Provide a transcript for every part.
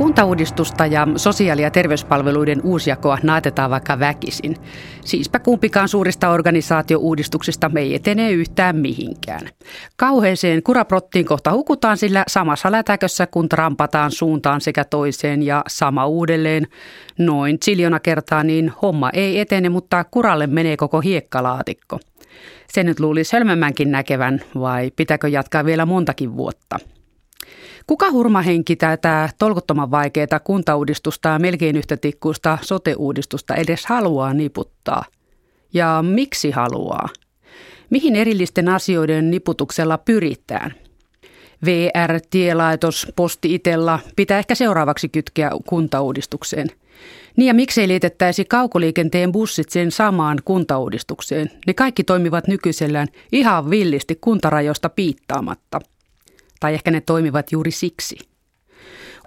Kuntauudistusta ja sosiaali- ja terveyspalveluiden uusjakoa naatetaan vaikka väkisin. Siispä kumpikaan suurista organisaatiouudistuksista ei etene yhtään mihinkään. Kauheeseen kuraprottiin kohta hukutaan, sillä samassa lätäkössä kun trampataan suuntaan sekä toiseen ja sama uudelleen noin ziljona kertaa, niin homma ei etene, mutta kuralle menee koko hiekkalaatikko. Se nyt luulisi hölmömmänkin näkevän vai pitääkö jatkaa vielä montakin vuotta? Kuka hurmahenki tätä tolkuttoman vaikeaa kuntauudistusta ja melkein yhtä tikkuista sote-uudistusta edes haluaa niputtaa? Ja miksi haluaa? Mihin erillisten asioiden niputuksella pyritään? VR, tielaitos, posti itella pitää ehkä seuraavaksi kytkeä kuntauudistukseen. Niin ja miksei liitettäisi kaukoliikenteen bussit sen samaan kuntauudistukseen? Ne kaikki toimivat nykyisellään ihan villisti kuntarajoista piittaamatta – tai ehkä ne toimivat juuri siksi.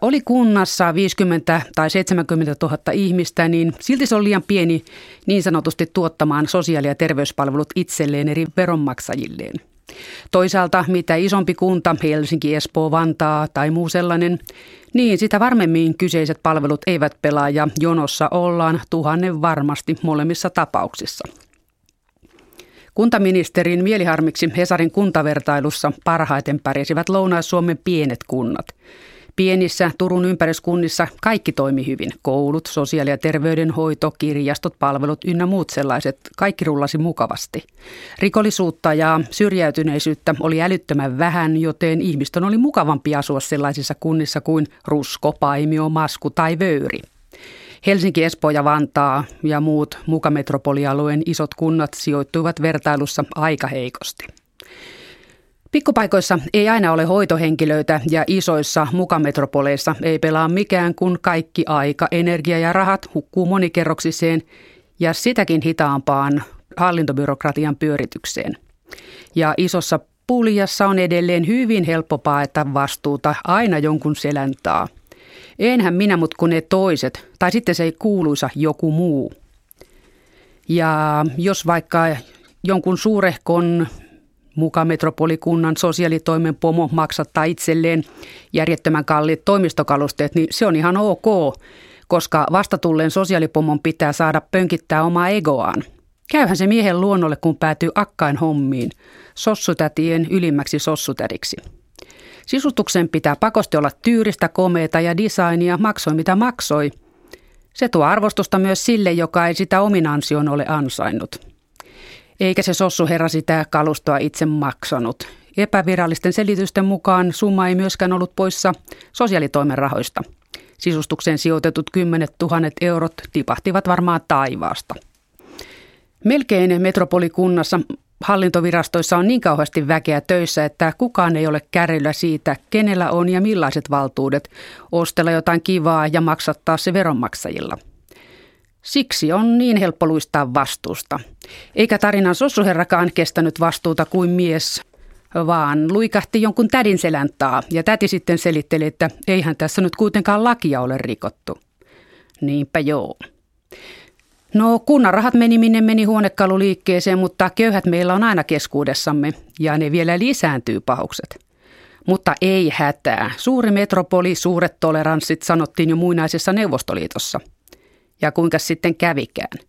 Oli kunnassa 50 tai 70 000 ihmistä, niin silti se on liian pieni niin sanotusti tuottamaan sosiaali- ja terveyspalvelut itselleen eri veronmaksajilleen. Toisaalta mitä isompi kunta, Helsinki, Espoo, Vantaa tai muu sellainen, niin sitä varmemmin kyseiset palvelut eivät pelaa ja jonossa ollaan tuhannen varmasti molemmissa tapauksissa. Kuntaministerin mieliharmiksi Hesarin kuntavertailussa parhaiten pärjäsivät Lounais-Suomen pienet kunnat. Pienissä Turun ympäriskunnissa kaikki toimi hyvin. Koulut, sosiaali- ja terveydenhoito, kirjastot, palvelut ynnä muut sellaiset. Kaikki rullasi mukavasti. Rikollisuutta ja syrjäytyneisyyttä oli älyttömän vähän, joten ihmisten oli mukavampi asua sellaisissa kunnissa kuin Rusko, Paimio, Masku tai Vöyri. Helsinki, Espoo ja Vantaa ja muut mukametropolialueen isot kunnat sijoittuivat vertailussa aika heikosti. Pikkupaikoissa ei aina ole hoitohenkilöitä ja isoissa mukametropoleissa ei pelaa mikään, kun kaikki aika, energia ja rahat hukkuu monikerroksiseen ja sitäkin hitaampaan hallintobyrokratian pyöritykseen. Ja isossa puljassa on edelleen hyvin helppo paeta vastuuta aina jonkun seläntaa – Enhän minä, mutta kun ne toiset. Tai sitten se ei kuuluisa joku muu. Ja jos vaikka jonkun suurehkon mukaan metropolikunnan sosiaalitoimen pomo maksattaa itselleen järjettömän kalliit toimistokalusteet, niin se on ihan ok, koska vastatulleen sosiaalipomon pitää saada pönkittää omaa egoaan. Käyhän se miehen luonnolle, kun päätyy akkain hommiin, sossutätien ylimmäksi sossutädiksi. Sisustuksen pitää pakosti olla tyyristä, komeita ja designia, maksoi mitä maksoi. Se tuo arvostusta myös sille, joka ei sitä omin ansion ole ansainnut. Eikä se sossuherra sitä kalustoa itse maksanut. Epävirallisten selitysten mukaan summa ei myöskään ollut poissa sosiaalitoimen rahoista. Sisustukseen sijoitetut kymmenet tuhannet eurot tipahtivat varmaan taivaasta. Melkein metropolikunnassa hallintovirastoissa on niin kauheasti väkeä töissä, että kukaan ei ole kärryllä siitä, kenellä on ja millaiset valtuudet ostella jotain kivaa ja maksattaa se veronmaksajilla. Siksi on niin helppo luistaa vastuusta. Eikä tarinan sossuherrakaan kestänyt vastuuta kuin mies, vaan luikahti jonkun tädin selän taa ja täti sitten selitteli, että eihän tässä nyt kuitenkaan lakia ole rikottu. Niinpä joo. No kunnan rahat meni minne meni huonekaluliikkeeseen, mutta köyhät meillä on aina keskuudessamme ja ne vielä lisääntyy pahukset. Mutta ei hätää. Suuri metropoli, suuret toleranssit sanottiin jo muinaisessa Neuvostoliitossa. Ja kuinka sitten kävikään.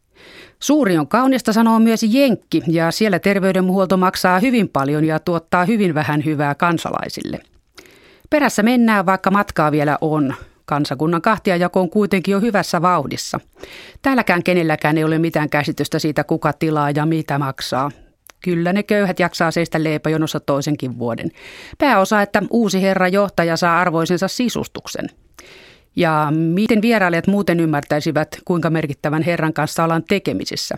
Suuri on kaunista, sanoo myös Jenkki, ja siellä terveydenhuolto maksaa hyvin paljon ja tuottaa hyvin vähän hyvää kansalaisille. Perässä mennään, vaikka matkaa vielä on. Kansakunnan kahtiajako on kuitenkin jo hyvässä vauhdissa. Täälläkään kenelläkään ei ole mitään käsitystä siitä, kuka tilaa ja mitä maksaa. Kyllä ne köyhät jaksaa seistä leipäjonossa toisenkin vuoden. Pääosa, että uusi herra johtaja saa arvoisensa sisustuksen. Ja miten vierailijat muuten ymmärtäisivät, kuinka merkittävän herran kanssa ollaan tekemisissä.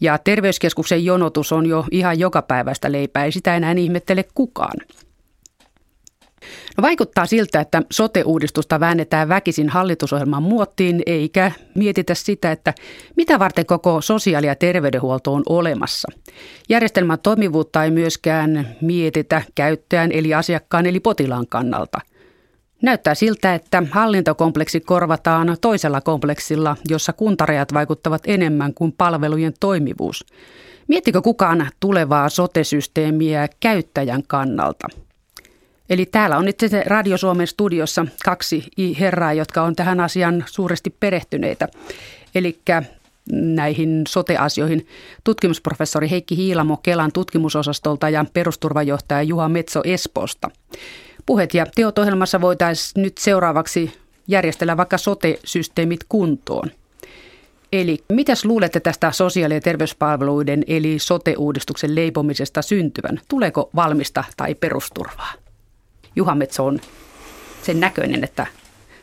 Ja terveyskeskuksen jonotus on jo ihan jokapäiväistä leipää, ei sitä enää ihmettele kukaan. No vaikuttaa siltä, että sote-uudistusta väännetään väkisin hallitusohjelman muottiin, eikä mietitä sitä, että mitä varten koko sosiaali- ja terveydenhuolto on olemassa. Järjestelmän toimivuutta ei myöskään mietitä käyttäjän eli asiakkaan eli potilaan kannalta. Näyttää siltä, että hallintokompleksi korvataan toisella kompleksilla, jossa kuntarajat vaikuttavat enemmän kuin palvelujen toimivuus. Miettikö kukaan tulevaa sote-systeemiä käyttäjän kannalta? Eli täällä on nyt Radio Suomen studiossa kaksi herraa, jotka on tähän asiaan suuresti perehtyneitä. Eli näihin sote-asioihin tutkimusprofessori Heikki Hiilamo Kelan tutkimusosastolta ja perusturvajohtaja Juha Metso Espoosta. Puhet ja teot ohjelmassa voitaisiin nyt seuraavaksi järjestellä vaikka sote-systeemit kuntoon. Eli mitäs luulette tästä sosiaali- ja terveyspalveluiden eli sote-uudistuksen leipomisesta syntyvän? Tuleeko valmista tai perusturvaa? Juha Metso on sen näköinen, että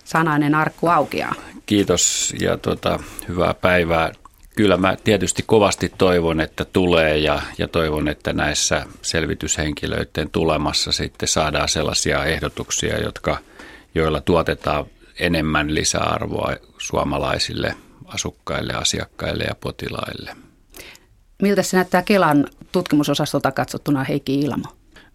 sanainen arkku aukeaa. Kiitos ja tuota, hyvää päivää. Kyllä mä tietysti kovasti toivon, että tulee ja, ja toivon, että näissä selvityshenkilöiden tulemassa sitten saadaan sellaisia ehdotuksia, jotka, joilla tuotetaan enemmän lisäarvoa suomalaisille asukkaille, asiakkaille ja potilaille. Miltä se näyttää Kelan tutkimusosastolta katsottuna Heikki Ilmo?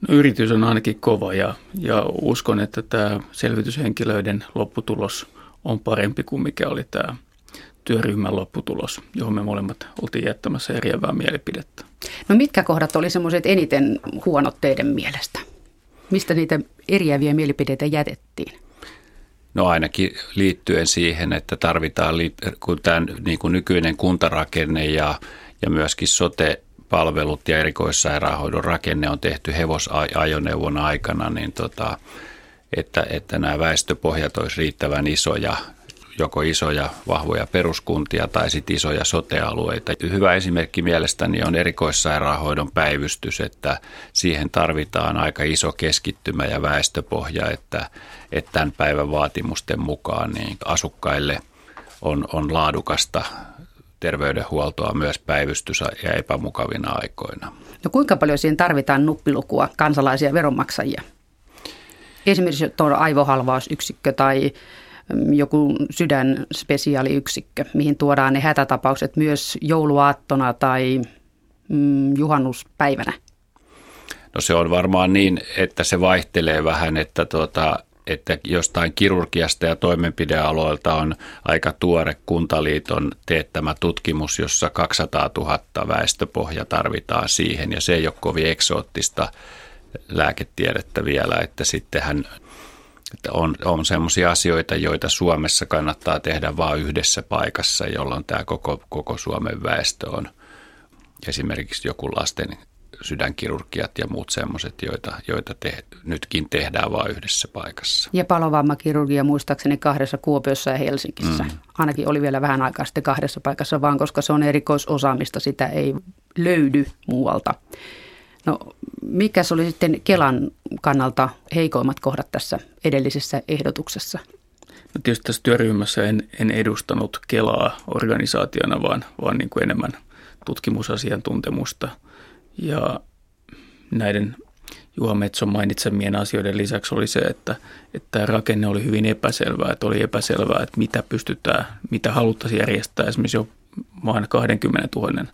No, yritys on ainakin kova ja, ja uskon, että tämä selvityshenkilöiden lopputulos on parempi kuin mikä oli tämä työryhmän lopputulos, johon me molemmat oltiin jättämässä eriävää mielipidettä. No mitkä kohdat oli semmoiset eniten huonot teidän mielestä? Mistä niitä eriäviä mielipiteitä jätettiin? No ainakin liittyen siihen, että tarvitaan, kun tämä niin kuin nykyinen kuntarakenne ja, ja myöskin sote palvelut ja erikoissairaanhoidon rakenne on tehty hevosajoneuvon aikana, niin tota, että, että nämä väestöpohjat olisi riittävän isoja, joko isoja vahvoja peruskuntia tai sitten isoja sotealueita. Hyvä esimerkki mielestäni on erikoissairaanhoidon päivystys, että siihen tarvitaan aika iso keskittymä ja väestöpohja, että, että tämän päivän vaatimusten mukaan niin asukkaille on, on laadukasta terveydenhuoltoa myös päivystys- ja epämukavina aikoina. No kuinka paljon siihen tarvitaan nuppilukua kansalaisia veronmaksajia? Esimerkiksi tuo aivohalvausyksikkö tai mm, joku sydänspesiaaliyksikkö, mihin tuodaan ne hätätapaukset myös jouluaattona tai mm, juhannuspäivänä? No se on varmaan niin, että se vaihtelee vähän, että tuota, että jostain kirurgiasta ja toimenpidealoilta on aika tuore Kuntaliiton teettämä tutkimus, jossa 200 000 väestöpohja tarvitaan siihen. Ja se ei ole kovin eksoottista lääketiedettä vielä, että sittenhän että on, on sellaisia asioita, joita Suomessa kannattaa tehdä vain yhdessä paikassa, jolloin tämä koko, koko Suomen väestö on esimerkiksi joku lasten sydänkirurgiat ja muut semmoiset, joita, joita te, nytkin tehdään vain yhdessä paikassa. Ja palovammakirurgia muistaakseni kahdessa Kuopiossa ja Helsingissä. Mm. Ainakin oli vielä vähän aikaa sitten kahdessa paikassa, vaan koska se on erikoisosaamista, sitä ei löydy muualta. No mikä oli sitten Kelan kannalta heikoimmat kohdat tässä edellisessä ehdotuksessa? No tietysti tässä työryhmässä en, en edustanut Kelaa organisaationa, vaan, vaan niin kuin enemmän tutkimusasiantuntemusta – ja näiden Juha Metson mainitsemien asioiden lisäksi oli se, että, että rakenne oli hyvin epäselvää, että oli epäselvää, että mitä pystytään, mitä haluttaisiin järjestää esimerkiksi jo vain 20 000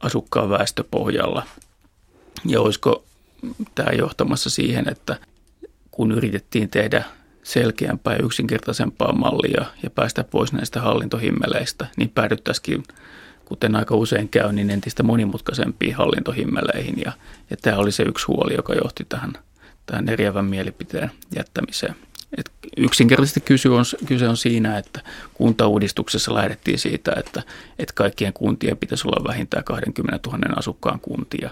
asukkaan väestöpohjalla. Ja olisiko tämä johtamassa siihen, että kun yritettiin tehdä selkeämpää ja yksinkertaisempaa mallia ja päästä pois näistä hallintohimmeleistä, niin päädyttäisikin kuten aika usein käy, niin entistä monimutkaisempiin hallintohimmeleihin. Ja, ja tämä oli se yksi huoli, joka johti tähän, tähän eriävän mielipiteen jättämiseen. Et yksinkertaisesti kyse on, kyse on siinä, että kuntauudistuksessa lähdettiin siitä, että, että kaikkien kuntien pitäisi olla vähintään 20 000 asukkaan kuntia.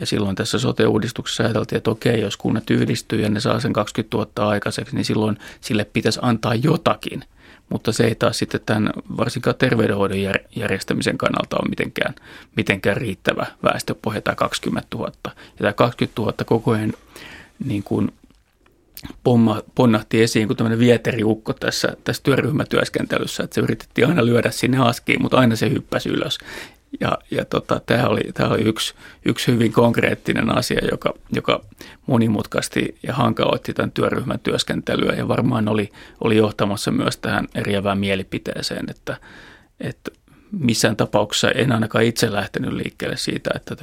Ja silloin tässä sote-uudistuksessa ajateltiin, että okei, jos kunnat yhdistyy ja ne saa sen 20 000 aikaiseksi, niin silloin sille pitäisi antaa jotakin – mutta se ei taas sitten tämän varsinkaan terveydenhoidon järjestämisen kannalta ole mitenkään, mitenkään riittävä väestöpohja tämä 20 000. Ja tämä 20 000 koko ajan niin kuin pomma, ponnahti esiin kuin tämmöinen vieteriukko tässä, tässä työryhmätyöskentelyssä, että se yritettiin aina lyödä sinne askiin, mutta aina se hyppäsi ylös. Ja, ja tota, tämä oli, tämä oli yksi, yksi hyvin konkreettinen asia, joka, joka monimutkasti ja hankaloitti tämän työryhmän työskentelyä ja varmaan oli, oli johtamassa myös tähän eriävään mielipiteeseen, että, että missään tapauksessa en ainakaan itse lähtenyt liikkeelle siitä, että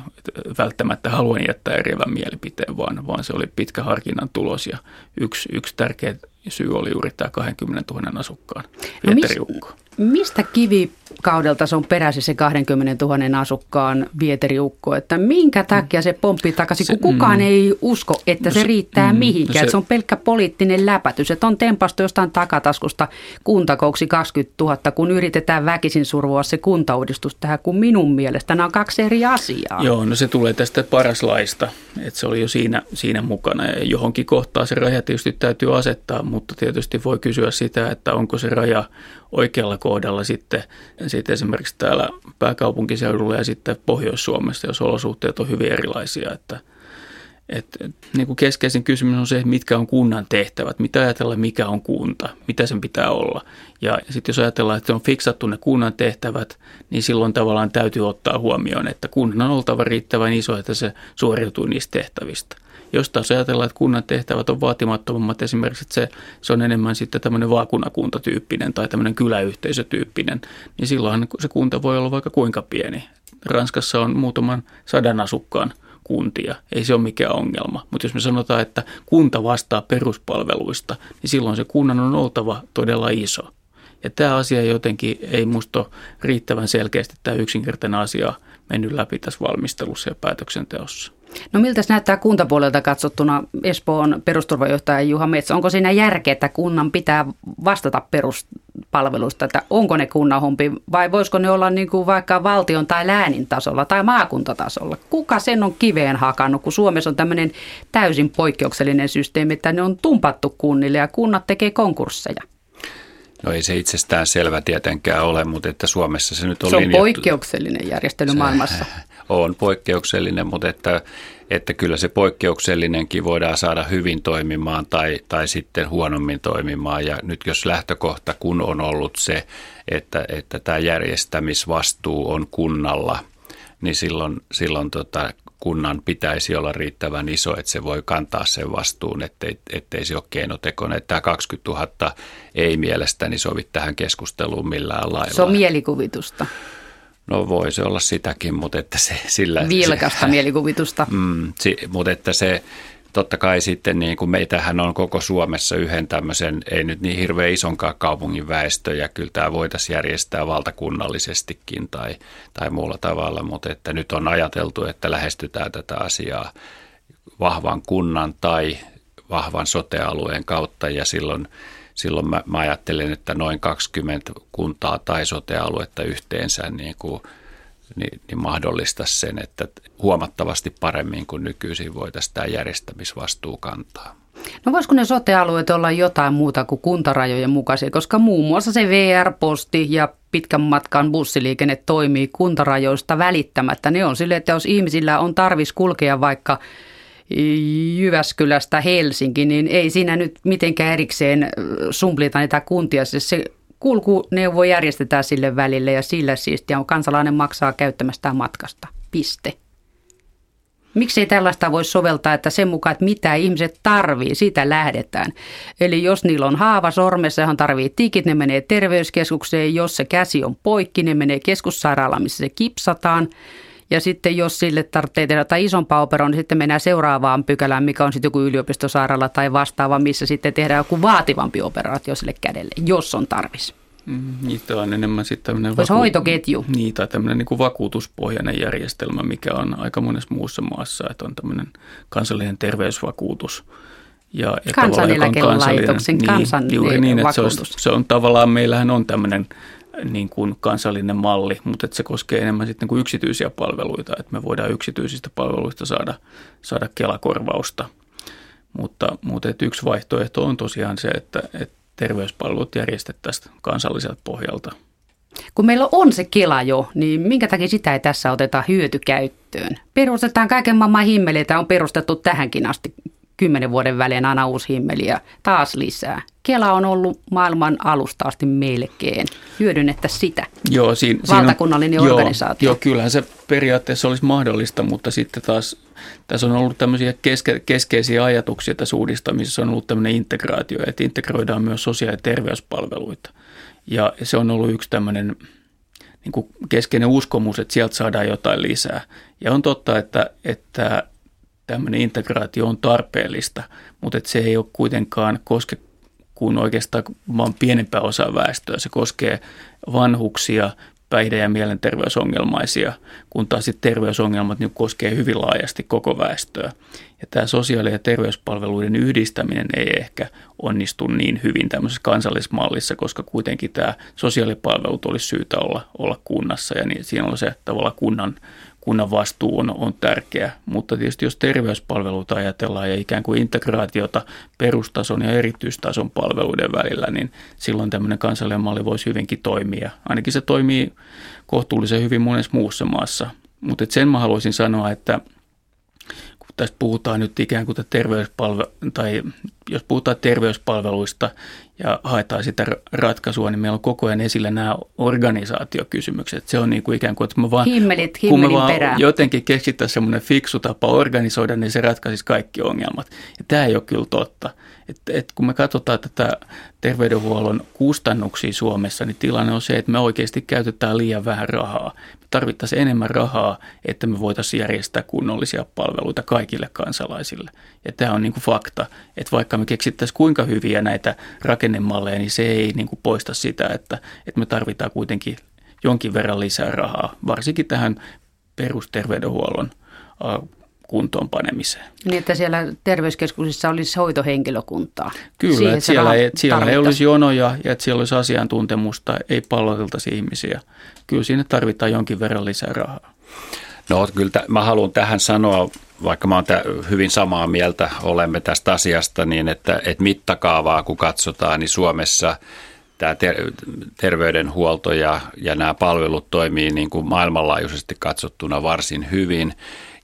välttämättä haluan jättää eriävän mielipiteen, vaan, vaan se oli pitkä harkinnan tulos ja yksi, yksi tärkeä syy oli juuri tämä 20 000 asukkaan no, miss, Mistä kivikaudelta se on peräisin se 20 000 asukkaan vieteriukko, että minkä takia se pomppii takaisin, kun kukaan mm. ei usko, että no se, se riittää mm, mihinkään. Se, se on pelkkä poliittinen läpätys, että on tempastu jostain takataskusta kuntakouksi 20 000, kun yritetään väkisin survoa se kuntauudistus tähän, kun minun mielestä nämä on kaksi eri asiaa. Joo, no se tulee tästä paras laista, että se oli jo siinä, siinä mukana ja johonkin kohtaan se raja tietysti täytyy asettaa, mutta tietysti voi kysyä sitä, että onko se raja oikealla kohdalla sitten, sitten esimerkiksi täällä pääkaupunkiseudulla ja sitten Pohjois-Suomessa, jos olosuhteet on hyvin erilaisia. Että, et, niin kuin keskeisin kysymys on se, mitkä on kunnan tehtävät, mitä ajatellaan, mikä on kunta, mitä sen pitää olla. Ja sitten jos ajatellaan, että on fiksattu ne kunnan tehtävät, niin silloin tavallaan täytyy ottaa huomioon, että kunnan on oltava riittävän iso, että se suoriutuu niistä tehtävistä. Jos taas ajatellaan, että kunnan tehtävät on vaatimattomammat, esimerkiksi että se, se on enemmän sitten tämmöinen vaakunakuntatyyppinen tai tämmöinen kyläyhteisötyyppinen, niin silloin se kunta voi olla vaikka kuinka pieni. Ranskassa on muutaman sadan asukkaan kuntia. Ei se ole mikään ongelma. Mutta jos me sanotaan, että kunta vastaa peruspalveluista, niin silloin se kunnan on oltava todella iso. Ja tämä asia jotenkin ei musta riittävän selkeästi tämä yksinkertainen asia mennyt läpi tässä valmistelussa ja päätöksenteossa. No miltä se näyttää kuntapuolelta katsottuna Espoon perusturvajohtaja Juha Metsä? Onko siinä järkeä, että kunnan pitää vastata peruspalveluista, että onko ne kunnan hompi vai voisiko ne olla niin kuin vaikka valtion tai läänin tasolla tai maakuntatasolla? Kuka sen on kiveen hakannut, kun Suomessa on tämmöinen täysin poikkeuksellinen systeemi, että ne on tumpattu kunnille ja kunnat tekee konkursseja? No ei se itsestään selvä tietenkään ole, mutta että Suomessa se nyt on Se on linjattu. poikkeuksellinen järjestely maailmassa. On poikkeuksellinen, mutta että, että kyllä se poikkeuksellinenkin voidaan saada hyvin toimimaan tai, tai sitten huonommin toimimaan. Ja nyt jos lähtökohta kun on ollut se, että, että tämä järjestämisvastuu on kunnalla, niin silloin, silloin tota, kunnan pitäisi olla riittävän iso, että se voi kantaa sen vastuun, ettei, ettei se ole keinotekoinen. Tämä 20 000 ei mielestäni sovi tähän keskusteluun millään lailla. Se on mielikuvitusta. No voi se olla sitäkin, mutta että se sillä... Vilkasta se, mielikuvitusta. Mm, si, mutta että se, totta kai sitten niin kuin meitähän on koko Suomessa yhden tämmöisen, ei nyt niin hirveän isonkaan kaupungin väestö ja kyllä tämä voitaisiin järjestää valtakunnallisestikin tai, tai muulla tavalla, mutta että nyt on ajateltu, että lähestytään tätä asiaa vahvan kunnan tai vahvan sotealueen kautta ja silloin, silloin mä, mä ajattelen, että noin 20 kuntaa tai sotealuetta yhteensä niin kuin – niin, niin mahdollista sen, että huomattavasti paremmin kuin nykyisin voitaisiin tämä järjestämisvastuu kantaa. No voisiko ne sotealueet olla jotain muuta kuin kuntarajojen mukaisia, koska muun muassa se VR-posti ja pitkän matkan bussiliikenne toimii kuntarajoista välittämättä. Ne on sille, että jos ihmisillä on tarvis kulkea vaikka Jyväskylästä Helsinki, niin ei siinä nyt mitenkään erikseen sumplita niitä kuntia. Se kulkuneuvo järjestetään sille välille ja sillä siistiä on kansalainen maksaa käyttämästään matkasta. Piste. Miksei tällaista voi soveltaa, että sen mukaan, että mitä ihmiset tarvii, siitä lähdetään. Eli jos niillä on haava sormessa, johon tarvii tikit, ne menee terveyskeskukseen. Jos se käsi on poikki, ne menee keskussairaalaan, missä se kipsataan. Ja sitten jos sille tarvitsee tehdä jotain isompaa operoa, niin sitten mennään seuraavaan pykälään, mikä on sitten joku yliopistosairaala tai vastaava, missä sitten tehdään joku vaativampi operaatio sille kädelle, jos on tarvis. Mm, niitä on enemmän sitten tämmöinen vaku- hoitoketju. Niin, tai tämmöinen niin kuin vakuutuspohjainen järjestelmä, mikä on aika monessa muussa maassa, että on tämmöinen kansallinen terveysvakuutus. Ja, ja Kansaneläkelaitoksen niin, kansallinen juuri niin, että se on, se on tavallaan, meillähän on tämmöinen niin kuin kansallinen malli, mutta että se koskee enemmän sitten niin kuin yksityisiä palveluita, että me voidaan yksityisistä palveluista saada, saada Kelakorvausta. Mutta, mutta että yksi vaihtoehto on tosiaan se, että, että terveyspalvelut järjestettäisiin kansalliselta pohjalta. Kun meillä on se Kela jo, niin minkä takia sitä ei tässä oteta hyötykäyttöön? Perustetaan kaiken maailman himmeleitä, on perustettu tähänkin asti kymmenen vuoden välein aina uusi himmeli ja taas lisää. Kela on ollut maailman alusta asti melkein. Hyödynnettä sitä. Joo, siinä, Valtakunnallinen siinä on, organisaatio. Joo, joo, kyllähän se periaatteessa olisi mahdollista, mutta sitten taas tässä on ollut tämmöisiä keske, keskeisiä ajatuksia tässä uudistamisessa. On ollut tämmöinen integraatio, että integroidaan myös sosiaali- ja terveyspalveluita. Ja se on ollut yksi tämmöinen niin kuin keskeinen uskomus, että sieltä saadaan jotain lisää. Ja on totta, että, että tämmöinen integraatio on tarpeellista, mutta että se ei ole kuitenkaan koske kuin oikeastaan vain pienempää osaa väestöä. Se koskee vanhuksia, päihde- ja mielenterveysongelmaisia, kun taas sitten terveysongelmat niin koskee hyvin laajasti koko väestöä. Ja tämä sosiaali- ja terveyspalveluiden yhdistäminen ei ehkä onnistu niin hyvin tämmöisessä kansallismallissa, koska kuitenkin tämä sosiaalipalvelut olisi syytä olla, olla kunnassa ja niin siinä on se tavalla kunnan, kunnan vastuu on, on tärkeä. Mutta tietysti jos terveyspalveluita ajatellaan ja ikään kuin integraatiota perustason ja erityistason palveluiden välillä, niin silloin tämmöinen kansallinen malli voisi hyvinkin toimia. Ainakin se toimii kohtuullisen hyvin monessa muussa maassa. Mutta sen mä haluaisin sanoa, että – tästä puhutaan nyt ikään kuin terveyspalvelu, tai jos puhutaan terveyspalveluista ja haetaan sitä ratkaisua, niin meillä on koko ajan esillä nämä organisaatiokysymykset. Se on niin kuin ikään kuin, että me vaan, Himmelit, kun me vaan perään. jotenkin keksittäisiin semmoinen fiksu tapa organisoida, niin se ratkaisisi kaikki ongelmat. Ja tämä ei ole kyllä totta. Et, et kun me katsotaan tätä terveydenhuollon kustannuksia Suomessa, niin tilanne on se, että me oikeasti käytetään liian vähän rahaa. Me tarvittaisiin enemmän rahaa, että me voitaisiin järjestää kunnollisia palveluita kaikille kansalaisille. Ja tämä on niin kuin fakta, että vaikka me keksittäisiin kuinka hyviä näitä rakennemalleja, niin se ei niin kuin poista sitä, että, että me tarvitaan kuitenkin jonkin verran lisää rahaa, varsinkin tähän perusterveydenhuollon kuntoon panemiseen. Niin, että siellä terveyskeskuksissa olisi hoitohenkilökuntaa. Kyllä, Siihen että siellä, ei, että siellä ei olisi jonoja ja että siellä olisi asiantuntemusta, ei palloteltaisi ihmisiä. Kyllä siinä tarvitaan jonkin verran lisää rahaa. No kyllä t- mä haluan tähän sanoa, vaikka mä oon hyvin samaa mieltä olemme tästä asiasta, niin että, että mittakaavaa kun katsotaan, niin Suomessa tämä ter- terveydenhuolto ja, ja nämä palvelut toimii niin kuin maailmanlaajuisesti katsottuna varsin hyvin.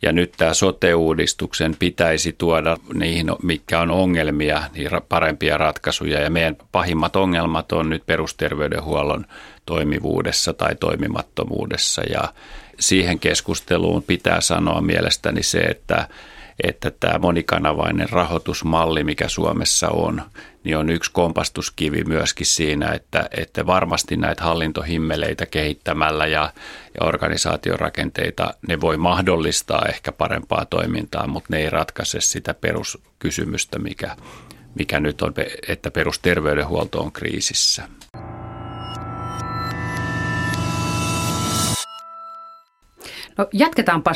Ja nyt tämä sote-uudistuksen pitäisi tuoda niihin, mitkä on ongelmia, niin parempia ratkaisuja. Ja meidän pahimmat ongelmat on nyt perusterveydenhuollon toimivuudessa tai toimimattomuudessa. Ja siihen keskusteluun pitää sanoa mielestäni se, että että tämä monikanavainen rahoitusmalli, mikä Suomessa on, niin on yksi kompastuskivi myöskin siinä, että, että varmasti näitä hallintohimmeleitä kehittämällä ja, ja organisaatiorakenteita, ne voi mahdollistaa ehkä parempaa toimintaa, mutta ne ei ratkaise sitä peruskysymystä, mikä, mikä nyt on, että perusterveydenhuolto on kriisissä. No jatketaanpa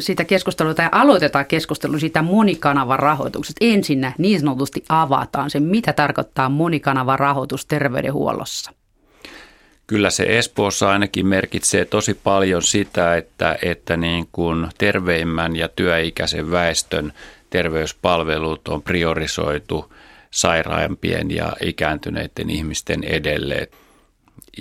sitä keskustelua tai aloitetaan keskustelu siitä monikanavan rahoituksesta. Ensinnä niin sanotusti avataan se, mitä tarkoittaa monikanavan rahoitus terveydenhuollossa. Kyllä se Espoossa ainakin merkitsee tosi paljon sitä, että, että niin kuin terveimmän ja työikäisen väestön terveyspalvelut on priorisoitu sairaampien ja ikääntyneiden ihmisten edelleen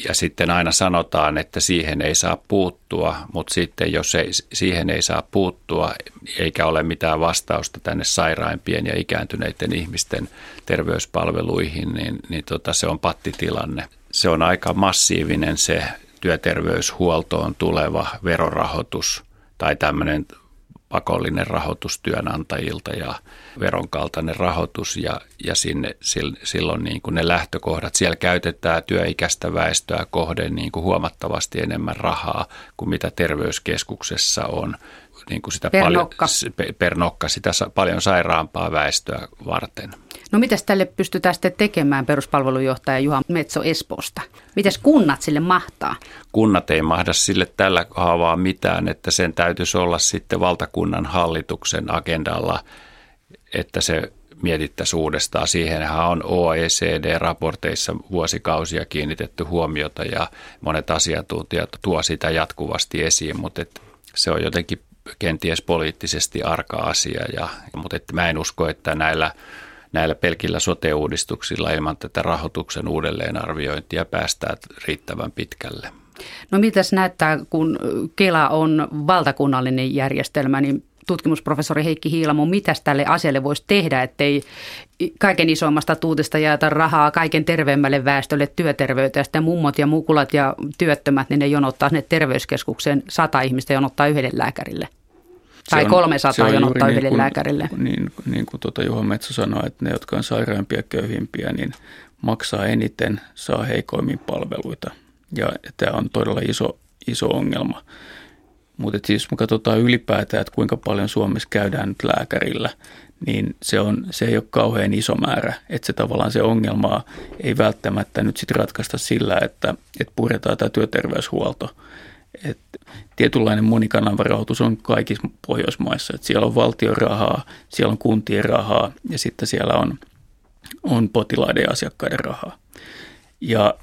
ja sitten aina sanotaan, että siihen ei saa puuttua, mutta sitten jos ei, siihen ei saa puuttua eikä ole mitään vastausta tänne sairaimpien ja ikääntyneiden ihmisten terveyspalveluihin, niin, niin tota, se on pattitilanne. Se on aika massiivinen se työterveyshuoltoon tuleva verorahoitus tai tämmöinen pakollinen rahoitus työnantajilta ja veron kaltainen rahoitus ja, ja sinne, silloin niin kuin ne lähtökohdat. Siellä käytetään työikäistä väestöä kohden niin kuin huomattavasti enemmän rahaa kuin mitä terveyskeskuksessa on. Niin kuin sitä per, paljon, nokka. per nokka, sitä paljon sairaampaa väestöä varten. No mitäs tälle pystytään sitten tekemään peruspalvelujohtaja Juha Metso Espoosta? Mitäs kunnat sille mahtaa? Kunnat ei mahda sille tällä haavaa mitään, että sen täytyisi olla sitten valtakunnan hallituksen agendalla, että se mietittäisiin uudestaan. Siihenhän on OECD-raporteissa vuosikausia kiinnitetty huomiota ja monet asiantuntijat tuo sitä jatkuvasti esiin, mutta et se on jotenkin kenties poliittisesti arka asia. Ja, mutta et mä en usko, että näillä näillä pelkillä sote-uudistuksilla ilman tätä rahoituksen uudelleenarviointia päästään riittävän pitkälle. No mitäs näyttää, kun Kela on valtakunnallinen järjestelmä, niin tutkimusprofessori Heikki Hiilamo, mitä tälle asialle voisi tehdä, ettei kaiken isommasta tuutista jaeta rahaa kaiken terveemmälle väestölle työterveyteen. Ja sitten mummot ja mukulat ja työttömät, niin ne jonottaa sinne terveyskeskukseen sata ihmistä jonottaa yhdelle lääkärille. Tai on, 300 jonottaa niin yhdelle lääkärille. Niin, niin kuin tuota Juha Metsä sanoi, että ne, jotka on sairaampia köyhimpiä, niin maksaa eniten, saa heikoimmin palveluita. Ja tämä on todella iso, iso ongelma. Mutta siis me katsotaan ylipäätään, että kuinka paljon Suomessa käydään nyt lääkärillä, niin se, on, se ei ole kauhean iso määrä. Että se tavallaan se ongelmaa ei välttämättä nyt sitten ratkaista sillä, että, että puretaan tämä työterveyshuolto. Et tietynlainen monikanavarahoitus on kaikissa Pohjoismaissa. Et siellä on valtion rahaa, siellä on kuntien rahaa ja sitten siellä on, on potilaiden ja asiakkaiden rahaa. Ja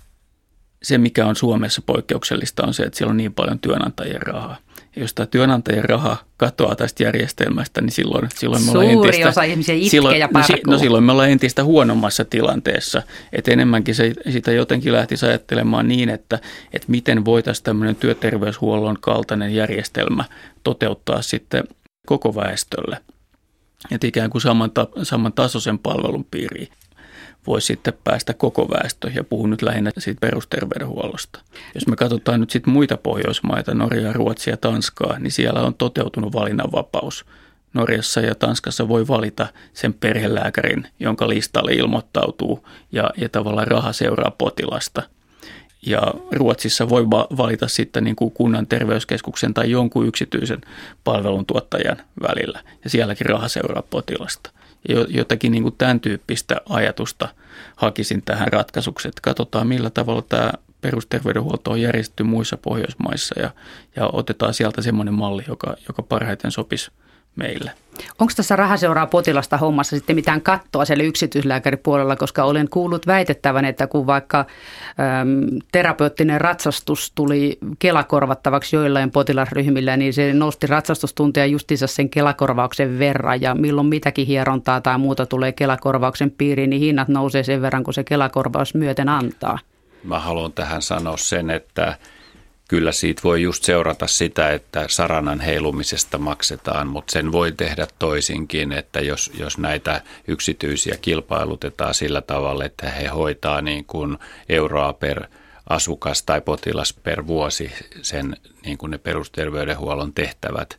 se, mikä on Suomessa poikkeuksellista, on se, että siellä on niin paljon työnantajien rahaa. Jos tämä työnantajien raha katoaa tästä järjestelmästä, niin silloin, silloin me ollaan Suuri entistä, osa ihmisiä silloin, ja no, si- parkuu. no silloin me ollaan entistä huonommassa tilanteessa. Että enemmänkin se, sitä jotenkin lähtisi ajattelemaan niin, että, että miten voitaisiin tämmöinen työterveyshuollon kaltainen järjestelmä toteuttaa sitten koko väestölle. Että ikään kuin saman, ta- saman tasoisen palvelun piiriin voisi sitten päästä koko väestö, ja puhun nyt lähinnä siitä perusterveydenhuollosta. Jos me katsotaan nyt sitten muita Pohjoismaita, Norjaa, Ruotsia ja Tanskaa, niin siellä on toteutunut valinnanvapaus. Norjassa ja Tanskassa voi valita sen perhelääkärin, jonka listalle ilmoittautuu, ja, ja tavallaan raha seuraa potilasta. Ja Ruotsissa voi va- valita sitten niin kuin kunnan terveyskeskuksen tai jonkun yksityisen palveluntuottajan välillä, ja sielläkin raha seuraa potilasta jotakin niin kuin tämän tyyppistä ajatusta hakisin tähän ratkaisuksi, että katsotaan millä tavalla tämä perusterveydenhuolto on järjestetty muissa Pohjoismaissa ja, ja otetaan sieltä semmoinen malli, joka, joka parhaiten sopisi meille. Onko tässä raha seuraa potilasta hommassa sitten mitään kattoa siellä yksityislääkäripuolella, koska olen kuullut väitettävän, että kun vaikka äm, terapeuttinen ratsastus tuli kelakorvattavaksi joillain potilasryhmillä, niin se nosti ratsastustuntia justiinsa sen kelakorvauksen verran ja milloin mitäkin hierontaa tai muuta tulee kelakorvauksen piiriin, niin hinnat nousee sen verran, kun se kelakorvaus myöten antaa. Mä haluan tähän sanoa sen, että kyllä siitä voi just seurata sitä, että saranan heilumisesta maksetaan, mutta sen voi tehdä toisinkin, että jos, jos näitä yksityisiä kilpailutetaan sillä tavalla, että he hoitaa niin kuin euroa per asukas tai potilas per vuosi sen niin kuin ne perusterveydenhuollon tehtävät,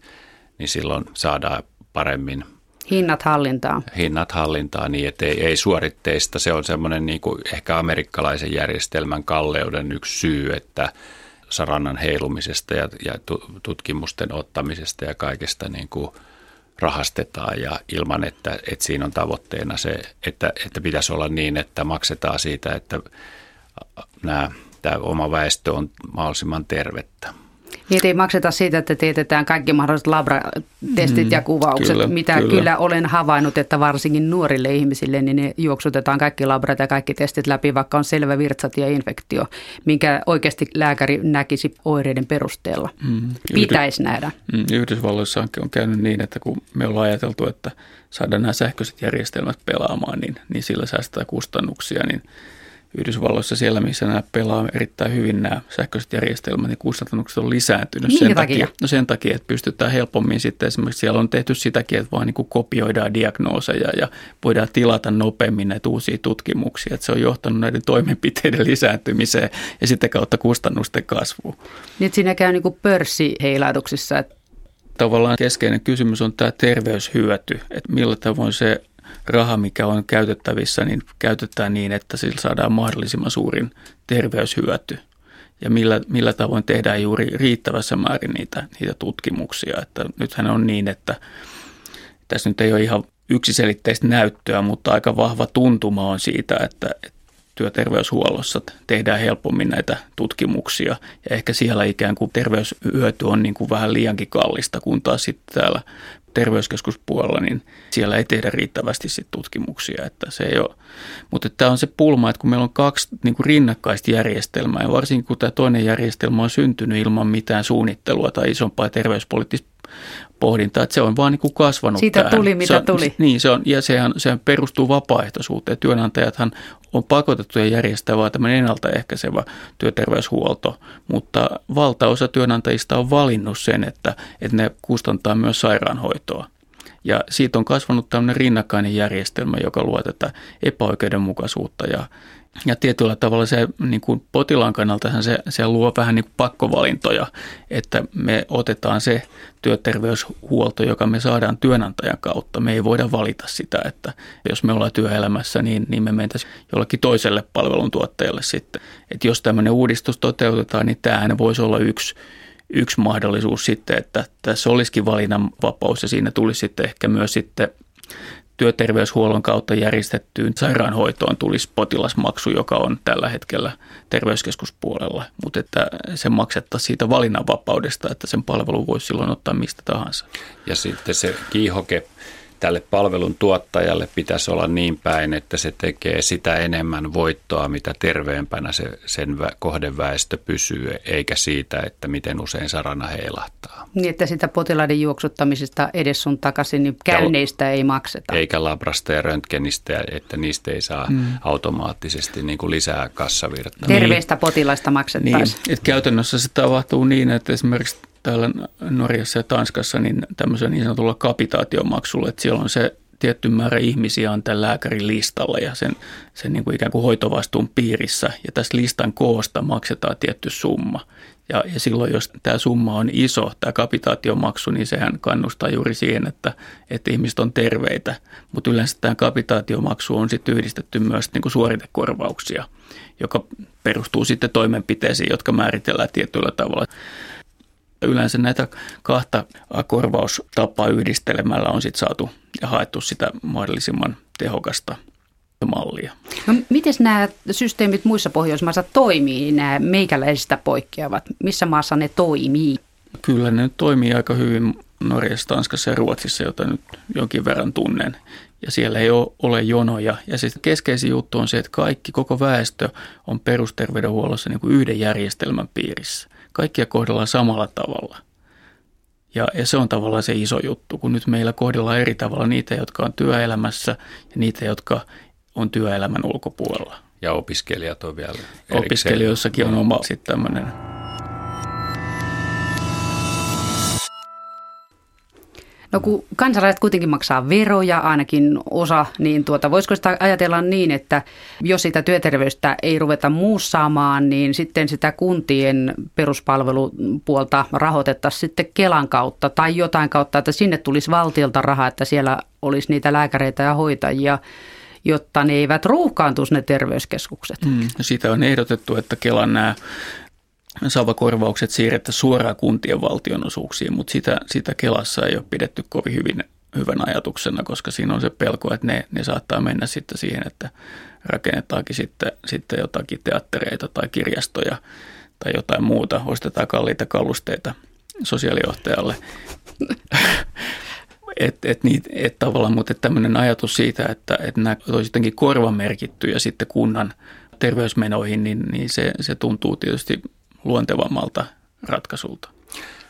niin silloin saadaan paremmin Hinnat hallintaan. hinnat hallintaan niin, että ei, ei suoritteista. Se on semmoinen niin kuin ehkä amerikkalaisen järjestelmän kalleuden yksi syy, että sarannan heilumisesta ja, ja tutkimusten ottamisesta ja kaikesta niin kuin rahastetaan ja ilman, että, että siinä on tavoitteena se, että, että pitäisi olla niin, että maksetaan siitä, että nämä, tämä oma väestö on mahdollisimman tervettä. Niin ei makseta siitä, että teetetään kaikki mahdolliset labratestit mm, ja kuvaukset, kyllä, mitä kyllä. kyllä olen havainnut, että varsinkin nuorille ihmisille, niin ne juoksutetaan kaikki labrat ja kaikki testit läpi, vaikka on selvä virtsatie-infektio, minkä oikeasti lääkäri näkisi oireiden perusteella. Mm, Pitäisi nähdä. Mm, Yhdysvalloissa on, on käynyt niin, että kun me ollaan ajateltu, että saadaan nämä sähköiset järjestelmät pelaamaan, niin, niin sillä säästetään kustannuksia, niin Yhdysvalloissa siellä, missä nämä pelaa erittäin hyvin nämä sähköiset järjestelmät, niin kustannukset on lisääntynyt Minkä sen takia? takia, no sen takia, että pystytään helpommin sitten esimerkiksi siellä on tehty sitäkin, että vaan niin kuin kopioidaan diagnooseja ja voidaan tilata nopeammin näitä uusia tutkimuksia, että se on johtanut näiden toimenpiteiden lisääntymiseen ja sitten kautta kustannusten kasvuun. Nyt siinä käy niin kuin pörssiheilahduksissa, että Tavallaan keskeinen kysymys on tämä terveyshyöty, että millä tavoin se raha, mikä on käytettävissä, niin käytetään niin, että sillä saadaan mahdollisimman suurin terveyshyöty. Ja millä, millä tavoin tehdään juuri riittävässä määrin niitä, niitä tutkimuksia. Että nythän on niin, että tässä nyt ei ole ihan yksiselitteistä näyttöä, mutta aika vahva tuntuma on siitä, että, työterveyshuollossa tehdään helpommin näitä tutkimuksia. Ja ehkä siellä ikään kuin terveyshyöty on niin kuin vähän liiankin kallista, kun taas sitten täällä terveyskeskuspuolella, niin siellä ei tehdä riittävästi sit tutkimuksia. Että se ei ole. Mutta tämä on se pulma, että kun meillä on kaksi niin kuin rinnakkaista järjestelmää, ja varsinkin kun tämä toinen järjestelmä on syntynyt ilman mitään suunnittelua tai isompaa terveyspoliittista pohdintaa, että se on vaan niin kuin kasvanut Siitä tähän. tuli, mitä se on, tuli. Niin, se on, ja sehän, sehän perustuu vapaaehtoisuuteen. Työnantajathan on pakotettuja järjestää vaan tämmöinen ennaltaehkäisevä työterveyshuolto, mutta valtaosa työnantajista on valinnut sen, että, että ne kustantaa myös sairaanhoitoa. Ja siitä on kasvanut tämmöinen rinnakkainen järjestelmä, joka luo tätä epäoikeudenmukaisuutta ja, ja tietyllä tavalla se niin kuin potilaan kannalta se, se luo vähän niin kuin pakkovalintoja, että me otetaan se työterveyshuolto, joka me saadaan työnantajan kautta. Me ei voida valita sitä, että jos me ollaan työelämässä, niin, niin me mentäisiin jollekin toiselle palveluntuottajalle sitten. Että jos tämmöinen uudistus toteutetaan, niin tämähän voisi olla yksi, yksi mahdollisuus sitten, että tässä olisikin valinnanvapaus ja siinä tulisi sitten ehkä myös sitten työterveyshuollon kautta järjestettyyn sairaanhoitoon tulisi potilasmaksu, joka on tällä hetkellä terveyskeskuspuolella, mutta että se maksettaisiin siitä valinnanvapaudesta, että sen palvelun voisi silloin ottaa mistä tahansa. Ja sitten se kiihoke tälle palvelun tuottajalle pitäisi olla niin päin, että se tekee sitä enemmän voittoa, mitä terveempänä se, sen kohdeväestö pysyy, eikä siitä, että miten usein sarana heilahtaa. Niin, että sitä potilaiden juoksuttamisesta edes sun takaisin, niin käynneistä ja, ei makseta. Eikä labrasta ja röntgenistä, että niistä ei saa mm. automaattisesti niin kuin lisää kassavirtaa. Terveistä niin. potilaista maksettaisiin. Niin, että käytännössä se tapahtuu niin, että esimerkiksi täällä Norjassa ja Tanskassa niin tämmöisen niin sanotulla kapitaatiomaksulla, että siellä on se tietty määrä ihmisiä on tämän lääkärin listalla ja sen, sen niin kuin ikään kuin hoitovastuun piirissä. Ja tästä listan koosta maksetaan tietty summa. Ja, ja silloin, jos tämä summa on iso, tämä kapitaatiomaksu, niin sehän kannustaa juuri siihen, että, että ihmiset on terveitä. Mutta yleensä tämä kapitaatiomaksu on sitten yhdistetty myös niin kuin suoritekorvauksia, joka perustuu sitten toimenpiteisiin, jotka määritellään tietyllä tavalla. Yleensä näitä kahta korvaustapaa yhdistelemällä on sitten saatu ja haettu sitä mahdollisimman tehokasta mallia. No, miten nämä systeemit muissa Pohjoismaissa toimii, nämä meikäläisistä poikkeavat? Missä maassa ne toimii? Kyllä ne toimii aika hyvin Norjassa, Tanskassa ja Ruotsissa, jota nyt jonkin verran tunnen. Ja siellä ei ole jonoja. Ja sitten keskeisin juttu on se, että kaikki, koko väestö on perusterveydenhuollossa niin kuin yhden järjestelmän piirissä kaikkia kohdellaan samalla tavalla. Ja, ja se on tavallaan se iso juttu, kun nyt meillä kohdellaan eri tavalla niitä, jotka on työelämässä ja niitä, jotka on työelämän ulkopuolella. Ja opiskelijat on vielä erikseen. Opiskelijoissakin on oma sitten tämmöinen No kun kansalaiset kuitenkin maksaa veroja, ainakin osa, niin tuota, voisiko sitä ajatella niin, että jos sitä työterveystä ei ruveta muussaamaan, niin sitten sitä kuntien peruspalvelupuolta rahoitettaisiin sitten Kelan kautta tai jotain kautta, että sinne tulisi valtiolta rahaa, että siellä olisi niitä lääkäreitä ja hoitajia jotta ne eivät ruuhkaantuisi ne terveyskeskukset. Mm, siitä on ehdotettu, että Kelan nämä Savakorvaukset siirrettä suoraan kuntien valtionosuuksiin, mutta sitä, sitä Kelassa ei ole pidetty kovin hyvin, hyvän ajatuksena, koska siinä on se pelko, että ne, ne saattaa mennä sitten siihen, että rakennetaankin sitten, sitten jotakin teattereita tai kirjastoja tai jotain muuta, ostetaan kalliita kalusteita sosiaalijohtajalle. et, et, niitä, et tavallaan, mutta tämmöinen ajatus siitä, että, että nämä olisi jotenkin korvamerkittyjä sitten kunnan terveysmenoihin, niin, niin se, se tuntuu tietysti luontevammalta ratkaisulta.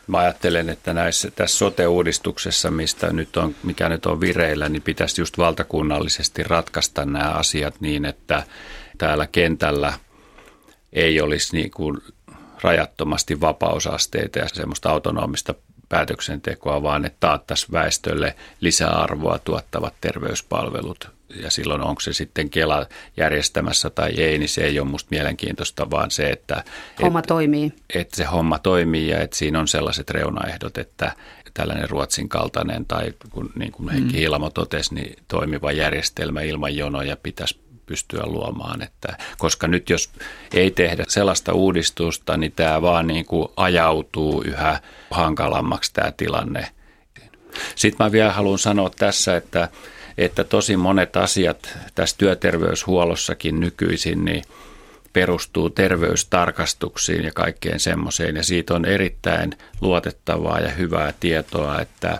Mä ajattelen, että näissä, tässä sote-uudistuksessa, mistä nyt on, mikä nyt on vireillä, niin pitäisi just valtakunnallisesti ratkaista nämä asiat niin, että täällä kentällä ei olisi niin kuin rajattomasti vapausasteita ja semmoista autonomista päätöksentekoa, vaan että taattaisi väestölle lisäarvoa tuottavat terveyspalvelut ja silloin onko se sitten Kela järjestämässä tai ei, niin se ei ole musta mielenkiintoista, vaan se, että homma et, toimii. Että se homma toimii ja että siinä on sellaiset reunaehdot, että tällainen Ruotsin kaltainen tai kun, niin kuin Heikki mm. Hilmo totesi, niin toimiva järjestelmä ilman jonoja pitäisi pystyä luomaan. Että, koska nyt jos ei tehdä sellaista uudistusta, niin tämä vaan niin kuin ajautuu yhä hankalammaksi tämä tilanne. Sitten mä vielä haluan sanoa tässä, että että tosi monet asiat tässä työterveyshuollossakin nykyisin niin perustuu terveystarkastuksiin ja kaikkeen semmoiseen. Ja siitä on erittäin luotettavaa ja hyvää tietoa, että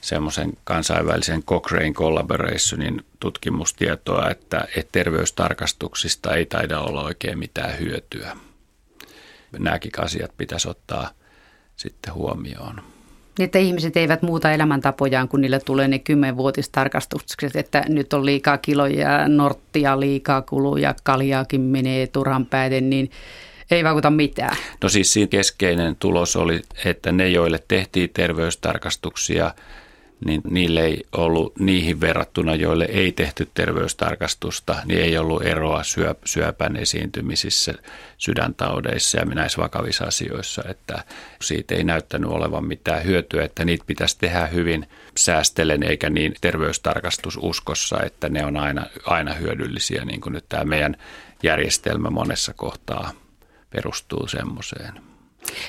semmoisen kansainvälisen Cochrane Collaborationin tutkimustietoa, että, että terveystarkastuksista ei taida olla oikein mitään hyötyä. Nämäkin asiat pitäisi ottaa sitten huomioon. Niin, että ihmiset eivät muuta elämäntapojaan, kun niille tulee ne kymmenvuotistarkastukset, että nyt on liikaa kiloja, norttia liikaa kuluja, kaljaakin menee turhan pääten, niin ei vaikuta mitään. No siis siinä keskeinen tulos oli, että ne, joille tehtiin terveystarkastuksia – niin niille ei ollut niihin verrattuna, joille ei tehty terveystarkastusta, niin ei ollut eroa syöpän esiintymisissä, sydäntaudeissa ja näissä vakavissa asioissa, että siitä ei näyttänyt olevan mitään hyötyä, että niitä pitäisi tehdä hyvin säästellen eikä niin terveystarkastususkossa, että ne on aina, aina hyödyllisiä, niin kuin nyt tämä meidän järjestelmä monessa kohtaa perustuu semmoiseen.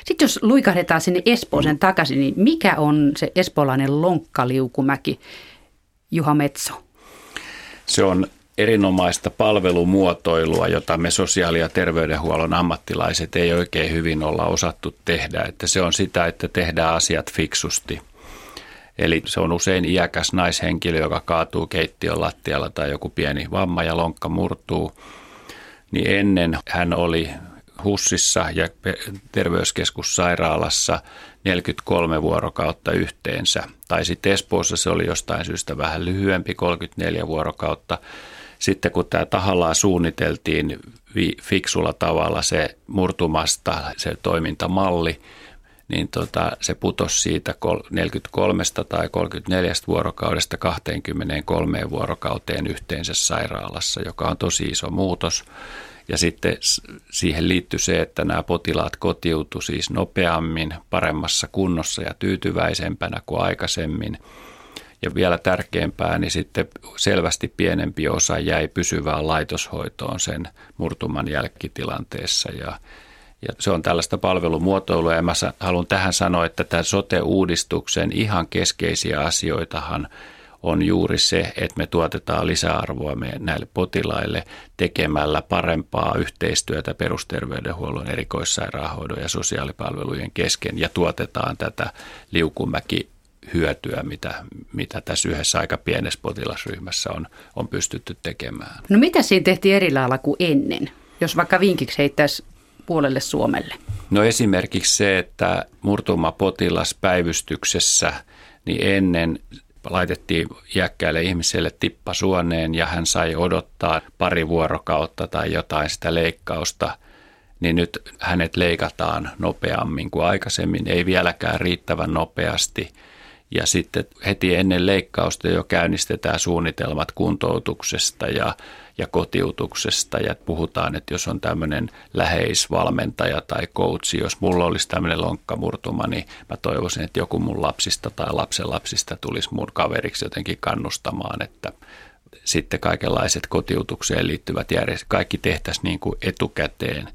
Sitten jos luikahdetaan sinne Espooseen takaisin, niin mikä on se espoolainen lonkkaliukumäki, Juha Metso? Se on erinomaista palvelumuotoilua, jota me sosiaali- ja terveydenhuollon ammattilaiset ei oikein hyvin olla osattu tehdä. Että se on sitä, että tehdään asiat fiksusti. Eli se on usein iäkäs naishenkilö, joka kaatuu keittiön lattialla tai joku pieni vamma ja lonkka murtuu. Niin ennen hän oli HUSissa ja terveyskeskussairaalassa 43 vuorokautta yhteensä. Tai sitten Espoossa se oli jostain syystä vähän lyhyempi, 34 vuorokautta. Sitten kun tämä tahallaan suunniteltiin fiksulla tavalla se murtumasta, se toimintamalli, niin tota, se putosi siitä 43 tai 34 vuorokaudesta 23 vuorokauteen yhteensä sairaalassa, joka on tosi iso muutos. Ja sitten siihen liittyy se, että nämä potilaat kotiutu siis nopeammin, paremmassa kunnossa ja tyytyväisempänä kuin aikaisemmin. Ja vielä tärkeämpää, niin sitten selvästi pienempi osa jäi pysyvään laitoshoitoon sen murtuman jälkitilanteessa. Ja, ja se on tällaista palvelumuotoilua ja mä haluan tähän sanoa, että tämän sote-uudistuksen ihan keskeisiä asioitahan – on juuri se, että me tuotetaan lisäarvoa meidän näille potilaille tekemällä parempaa yhteistyötä perusterveydenhuollon, erikoissairaanhoidon ja sosiaalipalvelujen kesken ja tuotetaan tätä liukumäki hyötyä, mitä, mitä tässä yhdessä aika pienessä potilasryhmässä on, on pystytty tekemään. No mitä siinä tehtiin eri lailla kuin ennen, jos vaikka vinkiksi heittäisi puolelle Suomelle? No esimerkiksi se, että murtuma potilas päivystyksessä, niin ennen laitettiin iäkkäälle ihmiselle tippa suoneen ja hän sai odottaa pari vuorokautta tai jotain sitä leikkausta, niin nyt hänet leikataan nopeammin kuin aikaisemmin, ei vieläkään riittävän nopeasti. Ja sitten heti ennen leikkausta jo käynnistetään suunnitelmat kuntoutuksesta ja ja kotiutuksesta. Ja puhutaan, että jos on tämmöinen läheisvalmentaja tai coachi, jos mulla olisi tämmöinen lonkkamurtuma, niin mä toivoisin, että joku mun lapsista tai lapsen lapsista tulisi mun kaveriksi jotenkin kannustamaan, että sitten kaikenlaiset kotiutukseen liittyvät järjestelmät, kaikki tehtäisiin niin kuin etukäteen,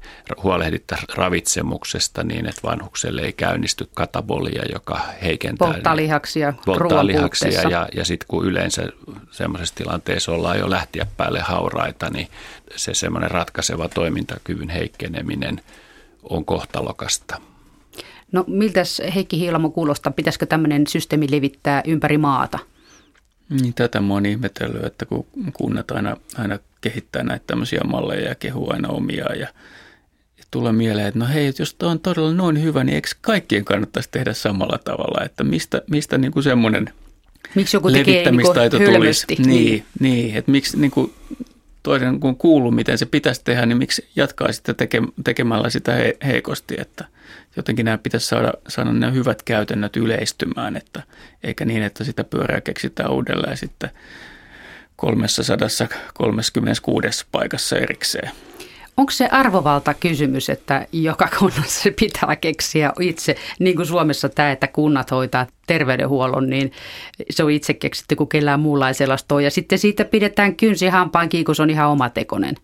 huolehdittaisiin ravitsemuksesta niin, että vanhukselle ei käynnisty katabolia, joka heikentää. Polttaa lihaksia, polttaa lihaksia ja, ja sitten kun yleensä semmoisessa tilanteessa ollaan jo lähtiä päälle hauraita, niin se semmoinen ratkaiseva toimintakyvyn heikkeneminen on kohtalokasta. No miltäs Heikki Hiilamo kuulostaa, pitäisikö tämmöinen systeemi levittää ympäri maata? Niin, tätä mä oon ihmetellyt, että kun kunnat aina, aina kehittää näitä tämmöisiä malleja ja kehuu aina omia ja, ja tulee mieleen, että no hei, jos tuo on todella noin hyvä, niin eikö kaikkien kannattaisi tehdä samalla tavalla, että mistä, mistä niin kuin semmoinen miksi joku levittämistaito niin tulisi. Niin, niin, niin, että miksi niin kuin toinen kun kuuluu, miten se pitäisi tehdä, niin miksi jatkaa sitten teke, tekemällä sitä he, heikosti, että jotenkin nämä pitäisi saada, saada nämä hyvät käytännöt yleistymään, että, eikä niin, että sitä pyörää keksitään uudelleen sitten 336 paikassa erikseen. Onko se arvovalta kysymys, että joka kunnassa se pitää keksiä itse, niin kuin Suomessa tämä, että kunnat hoitaa terveydenhuollon, niin se on itse keksitty, kun kellään muulla ei sellaista ole. Ja sitten siitä pidetään kynsi hampaan kiinni, se on ihan omatekoinen.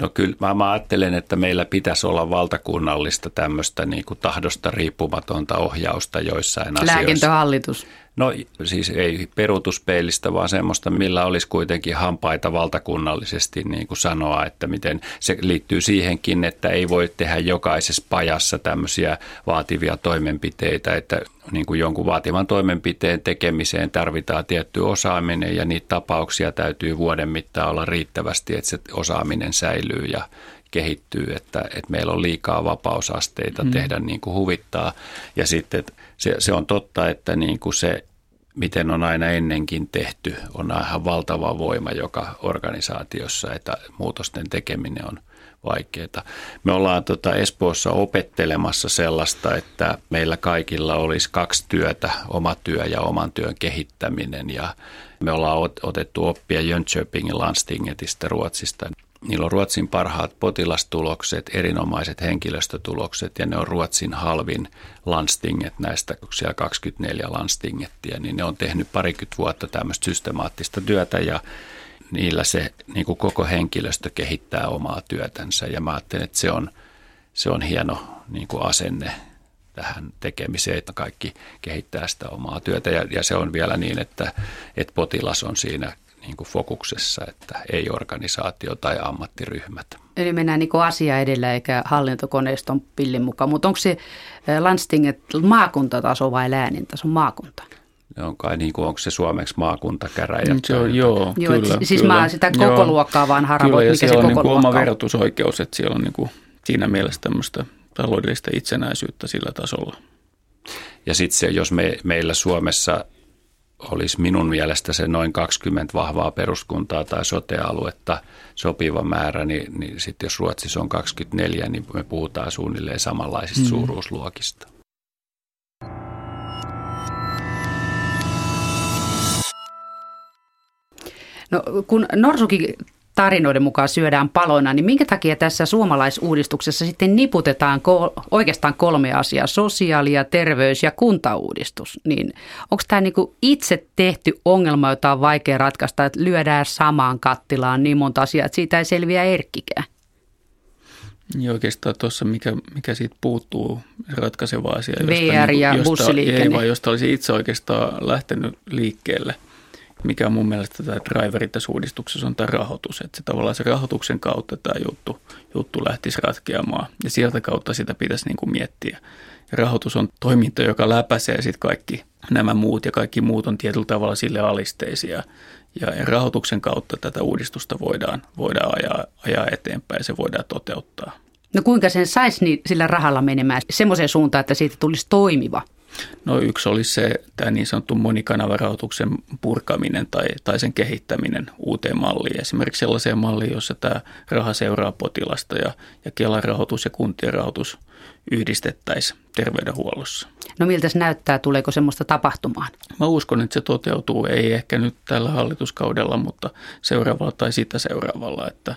No kyllä mä, mä ajattelen, että meillä pitäisi olla valtakunnallista tämmöistä niin kuin tahdosta riippumatonta ohjausta joissain asioissa. Lääkintöhallitus. No siis ei peruutuspeilistä, vaan semmoista, millä olisi kuitenkin hampaita valtakunnallisesti niin kuin sanoa, että miten se liittyy siihenkin, että ei voi tehdä jokaisessa pajassa tämmöisiä vaativia toimenpiteitä, että niin kuin jonkun vaativan toimenpiteen tekemiseen tarvitaan tietty osaaminen ja niitä tapauksia täytyy vuoden mittaan olla riittävästi, että se osaaminen säilyy ja kehittyy, että, että meillä on liikaa vapausasteita mm. tehdä niin kuin huvittaa ja sitten se, se on totta, että niin kuin se, miten on aina ennenkin tehty, on ihan valtava voima joka organisaatiossa, että muutosten tekeminen on vaikeaa. Me ollaan tota Espoossa opettelemassa sellaista, että meillä kaikilla olisi kaksi työtä, oma työ ja oman työn kehittäminen ja me ollaan otettu oppia Jönköpingin Landstingetistä Ruotsista. Niillä on Ruotsin parhaat potilastulokset, erinomaiset henkilöstötulokset ja ne on Ruotsin halvin landstinget näistä siellä 24 landstingettia, niin ne on tehnyt parikymmentä vuotta tämmöistä systemaattista työtä ja niillä se niin kuin koko henkilöstö kehittää omaa työtänsä. Ja mä ajattelen, että se on, se on hieno niin kuin asenne tähän tekemiseen, että kaikki kehittää sitä omaa työtä. Ja, ja se on vielä niin, että, että potilas on siinä niin kuin fokuksessa, että ei organisaatio tai ammattiryhmät. Eli mennään niin asia edellä eikä hallintokoneiston pillin mukaan, mutta onko se Landstinget maakuntataso vai läänintaso maakunta? on kai niin kuin, onko se suomeksi maakuntakäräjä? Mm, se on, joo, joo, kyllä. Siis kyllä. mä sitä koko joo, luokkaa vaan kyllä, mikä se koko on niin kuin oma verotusoikeus, että siellä on niin kuin siinä mielessä tämmöistä taloudellista itsenäisyyttä sillä tasolla. Ja sitten se, jos me, meillä Suomessa olisi minun mielestä se noin 20 vahvaa peruskuntaa tai sotealuetta sopiva määrä, niin, niin sitten jos Ruotsissa on 24, niin me puhutaan suunnilleen samanlaisista mm. suuruusluokista. No, kun Norsukin tarinoiden mukaan syödään paloina, niin minkä takia tässä suomalaisuudistuksessa sitten niputetaan oikeastaan kolme asiaa, sosiaali- ja terveys- ja kuntauudistus? Niin onko tämä niinku itse tehty ongelma, jota on vaikea ratkaista, että lyödään samaan kattilaan niin monta asiaa, että siitä ei selviä erkkikään? Niin oikeastaan tuossa, mikä, mikä siitä puuttuu, ratkaiseva asia. VR josta, ja josta, bussiliikenne. Ei, vaan josta olisi itse oikeastaan lähtenyt liikkeelle – mikä mun mielestä tämä driverit tässä uudistuksessa on tämä rahoitus. Että se tavallaan se rahoituksen kautta tämä juttu, juttu lähtisi ratkeamaan ja sieltä kautta sitä pitäisi niin kuin miettiä. Ja rahoitus on toiminta, joka läpäisee sitten kaikki nämä muut ja kaikki muut on tietyllä tavalla sille alisteisia. Ja, ja rahoituksen kautta tätä uudistusta voidaan, voidaan ajaa, ajaa eteenpäin ja se voidaan toteuttaa. No kuinka sen saisi niin sillä rahalla menemään semmoiseen suuntaan, että siitä tulisi toimiva – No yksi olisi se tämä niin sanottu monikanavarahoituksen purkaminen tai, tai sen kehittäminen uuteen malliin. Esimerkiksi sellaiseen malliin, jossa tämä raha seuraa potilasta ja, ja Kelan rahoitus ja kuntien rahoitus yhdistettäisiin terveydenhuollossa. No miltä se näyttää, tuleeko semmoista tapahtumaan? Mä uskon, että se toteutuu, ei ehkä nyt tällä hallituskaudella, mutta seuraavalla tai sitä seuraavalla. Että,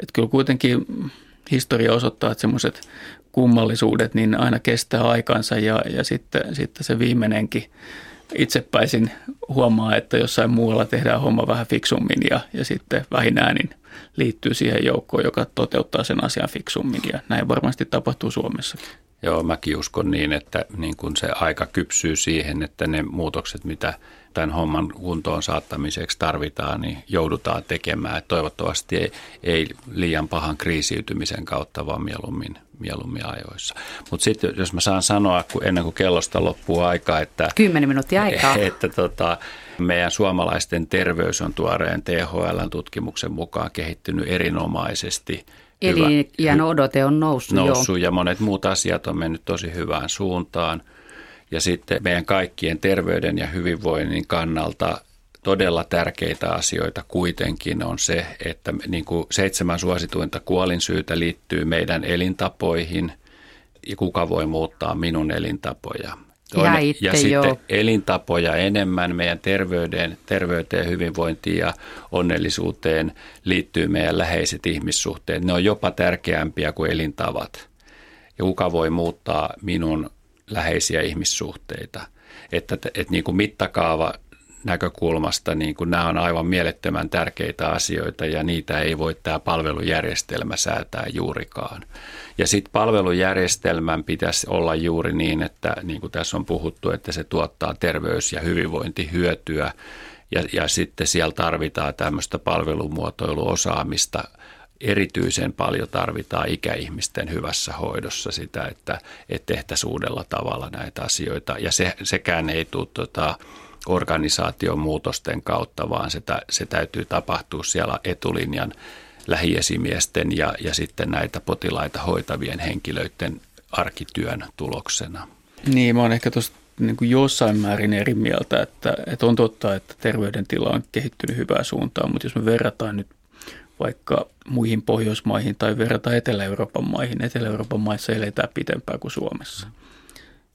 että kyllä kuitenkin historia osoittaa, että semmoiset kummallisuudet niin aina kestää aikansa ja, ja sitten, sitten se viimeinenkin itsepäisin huomaa, että jossain muualla tehdään homma vähän fiksummin ja, ja sitten vähin äänin liittyy siihen joukkoon, joka toteuttaa sen asian fiksummin ja näin varmasti tapahtuu Suomessakin. Joo, mäkin uskon niin, että niin kun se aika kypsyy siihen, että ne muutokset, mitä tämän homman kuntoon saattamiseksi tarvitaan, niin joudutaan tekemään. Toivottavasti ei, ei liian pahan kriisiytymisen kautta, vaan mieluummin, mieluummin ajoissa. Mutta sitten jos mä saan sanoa, kun ennen kuin kellosta loppuu aika, että... Kymmenen minuuttia aikaa. Että tota, meidän suomalaisten terveys on tuoreen THL-tutkimuksen mukaan kehittynyt erinomaisesti – Eli iän odote on noussut. Noussut jo. ja monet muut asiat on mennyt tosi hyvään suuntaan. Ja sitten meidän kaikkien terveyden ja hyvinvoinnin kannalta todella tärkeitä asioita kuitenkin on se, että niin kuin seitsemän suosituinta kuolinsyytä liittyy meidän elintapoihin ja kuka voi muuttaa minun elintapoja. Toinen, ja, ja sitten elintapoja enemmän meidän terveyden, terveyteen, hyvinvointiin ja onnellisuuteen liittyy meidän läheiset ihmissuhteet. Ne on jopa tärkeämpiä kuin elintavat. Ja kuka voi muuttaa minun läheisiä ihmissuhteita. Että, että niin kuin mittakaava näkökulmasta niin kuin nämä on aivan mielettömän tärkeitä asioita ja niitä ei voi tämä palvelujärjestelmä säätää juurikaan. Ja sitten palvelujärjestelmän pitäisi olla juuri niin, että niin kuin tässä on puhuttu, että se tuottaa terveys- ja hyvinvointihyötyä ja, ja sitten siellä tarvitaan tämmöistä palvelumuotoiluosaamista – erityisen paljon tarvitaan ikäihmisten hyvässä hoidossa sitä, että, että tehtäisiin uudella tavalla näitä asioita. Ja se, sekään ei tule tota, organisaation muutosten kautta, vaan se, se täytyy tapahtua siellä etulinjan lähiesimiesten ja, ja sitten näitä potilaita hoitavien henkilöiden arkityön tuloksena. Niin, mä oon ehkä tuosta niin kuin jossain määrin eri mieltä, että, että on totta, että terveydentila on kehittynyt hyvää suuntaan, mutta jos me verrataan nyt vaikka muihin Pohjoismaihin tai verrata Etelä-Euroopan maihin. Etelä-Euroopan maissa eletään pitempään kuin Suomessa.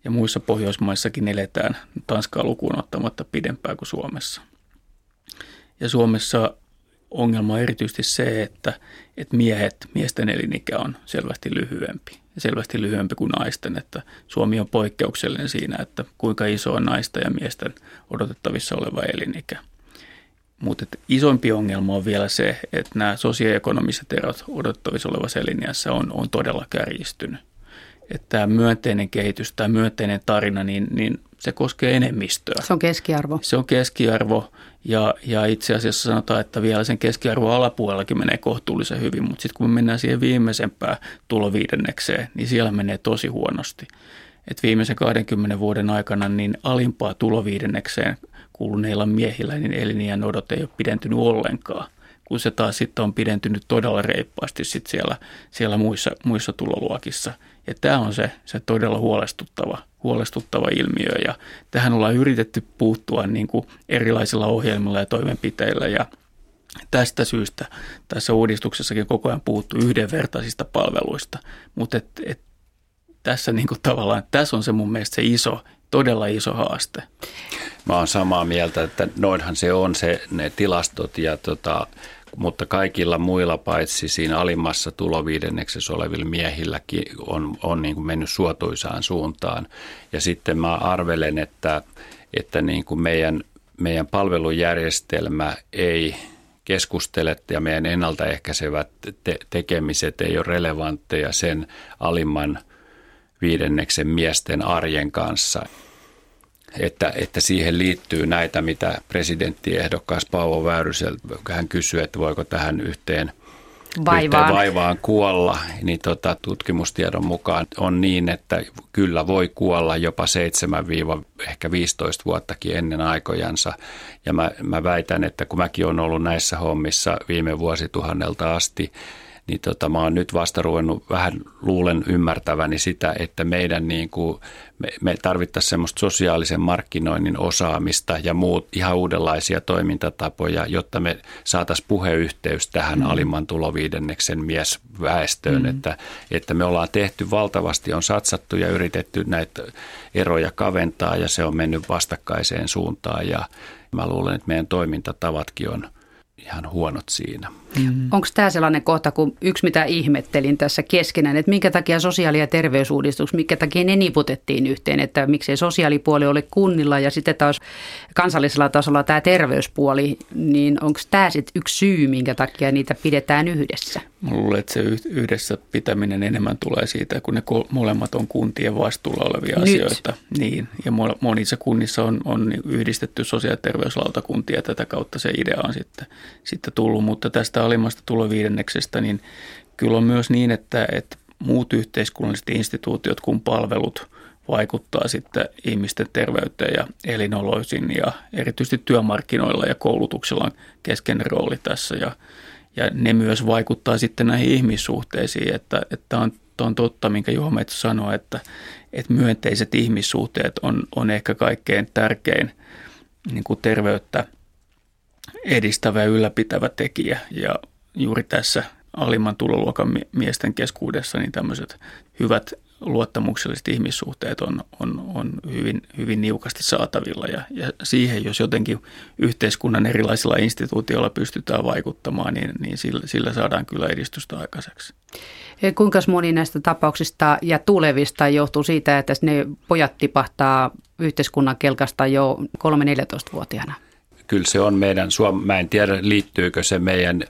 Ja muissa Pohjoismaissakin eletään Tanskaa lukuun ottamatta pidempään kuin Suomessa. Ja Suomessa ongelma on erityisesti se, että, että miehet, miesten elinikä on selvästi lyhyempi. Ja selvästi lyhyempi kuin naisten, että Suomi on poikkeuksellinen siinä, että kuinka iso on naista ja miesten odotettavissa oleva elinikä – mutta isompi ongelma on vielä se, että nämä sosioekonomiset erot odottavissa olevassa eliniässä on, on todella kärjistynyt. Että tämä myönteinen kehitys, tämä myönteinen tarina, niin, niin se koskee enemmistöä. Se on keskiarvo. Se on keskiarvo ja, ja itse asiassa sanotaan, että vielä sen keskiarvon alapuolellakin menee kohtuullisen hyvin, mutta sitten kun me mennään siihen viimeisempään tuloviidennekseen, niin siellä menee tosi huonosti. Et viimeisen 20 vuoden aikana niin alimpaa tuloviidennekseen kuuluneilla miehillä niin eliniän odote ei ole pidentynyt ollenkaan kun se taas sitten on pidentynyt todella reippaasti sit siellä, siellä muissa, muissa tuloluokissa. Ja tämä on se, se todella huolestuttava, huolestuttava ilmiö. Ja tähän ollaan yritetty puuttua niin kuin erilaisilla ohjelmilla ja toimenpiteillä. Ja Tästä syystä tässä uudistuksessakin koko ajan puhuttu yhdenvertaisista palveluista, mutta et, et, tässä niin kuin tavallaan, tässä on se mun mielestä se iso, todella iso haaste. Mä oon samaa mieltä, että noinhan se on se, ne tilastot ja tota, mutta kaikilla muilla paitsi siinä alimmassa tuloviidenneksessä olevilla miehilläkin on, on niin kuin mennyt suotuisaan suuntaan. Ja sitten mä arvelen, että, että niin kuin meidän, meidän palvelujärjestelmä ei keskustele ja meidän ennaltaehkäisevät te- tekemiset ei ole relevantteja sen alimman viidenneksen miesten arjen kanssa että, että siihen liittyy näitä, mitä presidenttiehdokkaas Paavo Väyrysel, hän kysyy, että voiko tähän yhteen vaivaan, yhteen vaivaan kuolla, niin tota, tutkimustiedon mukaan on niin, että kyllä voi kuolla jopa 7-ehkä 15 vuottakin ennen aikojansa. Ja mä, mä väitän, että kun mäkin olen ollut näissä hommissa viime vuosituhannelta asti, niin tota, mä oon nyt vasta ruvennut vähän luulen ymmärtäväni sitä, että meidän niin kuin, me, me tarvittaisiin semmoista sosiaalisen markkinoinnin osaamista ja muut ihan uudenlaisia toimintatapoja, jotta me saataisiin puheyhteys tähän mm. alimman tuloviidenneksen miesväestöön, mm. että, että me ollaan tehty valtavasti, on satsattu ja yritetty näitä eroja kaventaa ja se on mennyt vastakkaiseen suuntaan ja mä luulen, että meidän toimintatavatkin on – ihan huonot siinä. Mm. Onko tämä sellainen kohta, kun yksi mitä ihmettelin tässä keskenään, että minkä takia sosiaali- ja terveysuudistus, minkä takia ne niputettiin yhteen, että miksei sosiaalipuoli ole kunnilla ja sitten taas kansallisella tasolla tämä terveyspuoli, niin onko tämä sitten yksi syy, minkä takia niitä pidetään yhdessä? Mä luulen, että se yhdessä pitäminen enemmän tulee siitä, kun ne molemmat on kuntien vastuulla olevia Nyt. asioita. Niin, ja monissa kunnissa on, on yhdistetty sosiaali- ja terveyslautakuntia ja tätä kautta se idea on sitten, sitten tullut, mutta tästä alimmasta tuloviidenneksestä, niin kyllä on myös niin, että, että muut yhteiskunnalliset instituutiot kuin palvelut vaikuttaa sitten ihmisten terveyteen ja elinoloisin ja erityisesti työmarkkinoilla ja koulutuksella on keskeinen rooli tässä. Ja ja ne myös vaikuttaa sitten näihin ihmissuhteisiin, että, että on, on totta, minkä Juha Metsä sanoi, että, että myönteiset ihmissuhteet on, on ehkä kaikkein tärkein niin kuin terveyttä edistävä ja ylläpitävä tekijä. Ja juuri tässä alimman tuloluokan miesten keskuudessa niin tämmöiset hyvät luottamukselliset ihmissuhteet on, on, on hyvin, hyvin niukasti saatavilla ja, ja siihen, jos jotenkin yhteiskunnan erilaisilla instituutioilla pystytään vaikuttamaan, niin, niin sillä, sillä saadaan kyllä edistystä aikaiseksi. Kuinka moni näistä tapauksista ja tulevista johtuu siitä, että ne pojat tipahtaa yhteiskunnan kelkasta jo 3-14-vuotiaana? Kyllä se on meidän, mä en tiedä liittyykö se meidän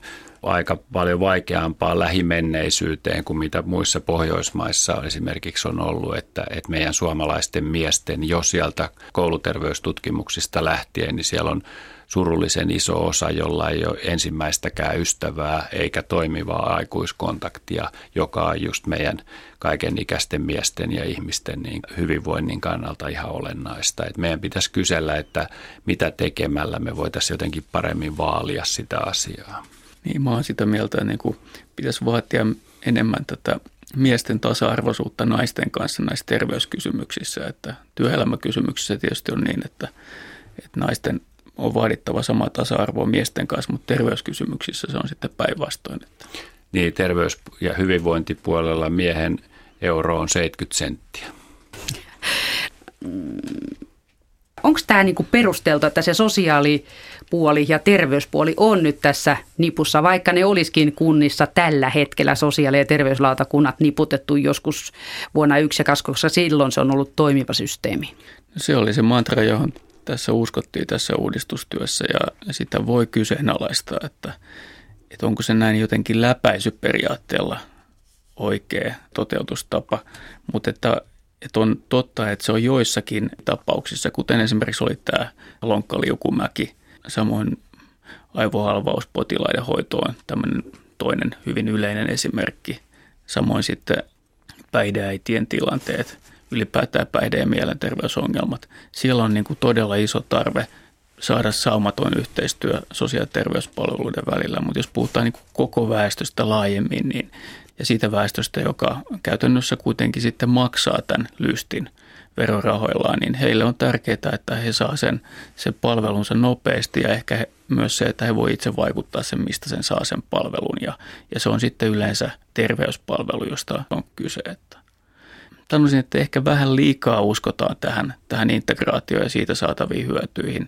aika paljon vaikeampaa lähimenneisyyteen kuin mitä muissa Pohjoismaissa esimerkiksi on ollut, että, että meidän suomalaisten miesten jo sieltä kouluterveystutkimuksista lähtien, niin siellä on surullisen iso osa, jolla ei ole ensimmäistäkään ystävää eikä toimivaa aikuiskontaktia, joka on just meidän kaiken ikäisten miesten ja ihmisten niin hyvinvoinnin kannalta ihan olennaista. Et meidän pitäisi kysellä, että mitä tekemällä me voitaisiin jotenkin paremmin vaalia sitä asiaa. Niin mä oon sitä mieltä, että niin pitäisi vaatia enemmän tätä miesten tasa-arvoisuutta naisten kanssa näissä terveyskysymyksissä. Että työelämäkysymyksissä tietysti on niin, että, että naisten on vaadittava sama tasa-arvo miesten kanssa, mutta terveyskysymyksissä se on sitten päinvastoin. Niin, terveys- ja hyvinvointipuolella miehen euro on 70 senttiä. Onko tämä niinku perusteltu, että se sosiaalipuoli ja terveyspuoli on nyt tässä nipussa, vaikka ne olisikin kunnissa tällä hetkellä sosiaali- ja terveyslautakunnat niputettu joskus vuonna yksi ja kaksi, koska silloin se on ollut toimiva systeemi? Se oli se mantra, johon tässä uskottiin tässä uudistustyössä ja sitä voi kyseenalaistaa, että, että onko se näin jotenkin läpäisyperiaatteella oikea toteutustapa, mutta että että on totta, että se on joissakin tapauksissa, kuten esimerkiksi oli tämä lonkkaliukumäki, samoin aivohalvauspotilaiden hoitoon tämmöinen toinen hyvin yleinen esimerkki. Samoin sitten päihdeäitien tilanteet, ylipäätään päihde- ja mielenterveysongelmat. Siellä on niin kuin todella iso tarve saada saumaton yhteistyö sosiaali- ja terveyspalveluiden välillä, mutta jos puhutaan niin kuin koko väestöstä laajemmin, niin ja siitä väestöstä, joka käytännössä kuitenkin sitten maksaa tämän lystin verorahoillaan, niin heille on tärkeää, että he saa sen, sen palvelunsa nopeasti ja ehkä he, myös se, että he voi itse vaikuttaa sen, mistä sen saa sen palvelun. Ja, ja se on sitten yleensä terveyspalvelu, josta on kyse. Että. Sanoisin, että ehkä vähän liikaa uskotaan tähän, tähän integraatioon ja siitä saataviin hyötyihin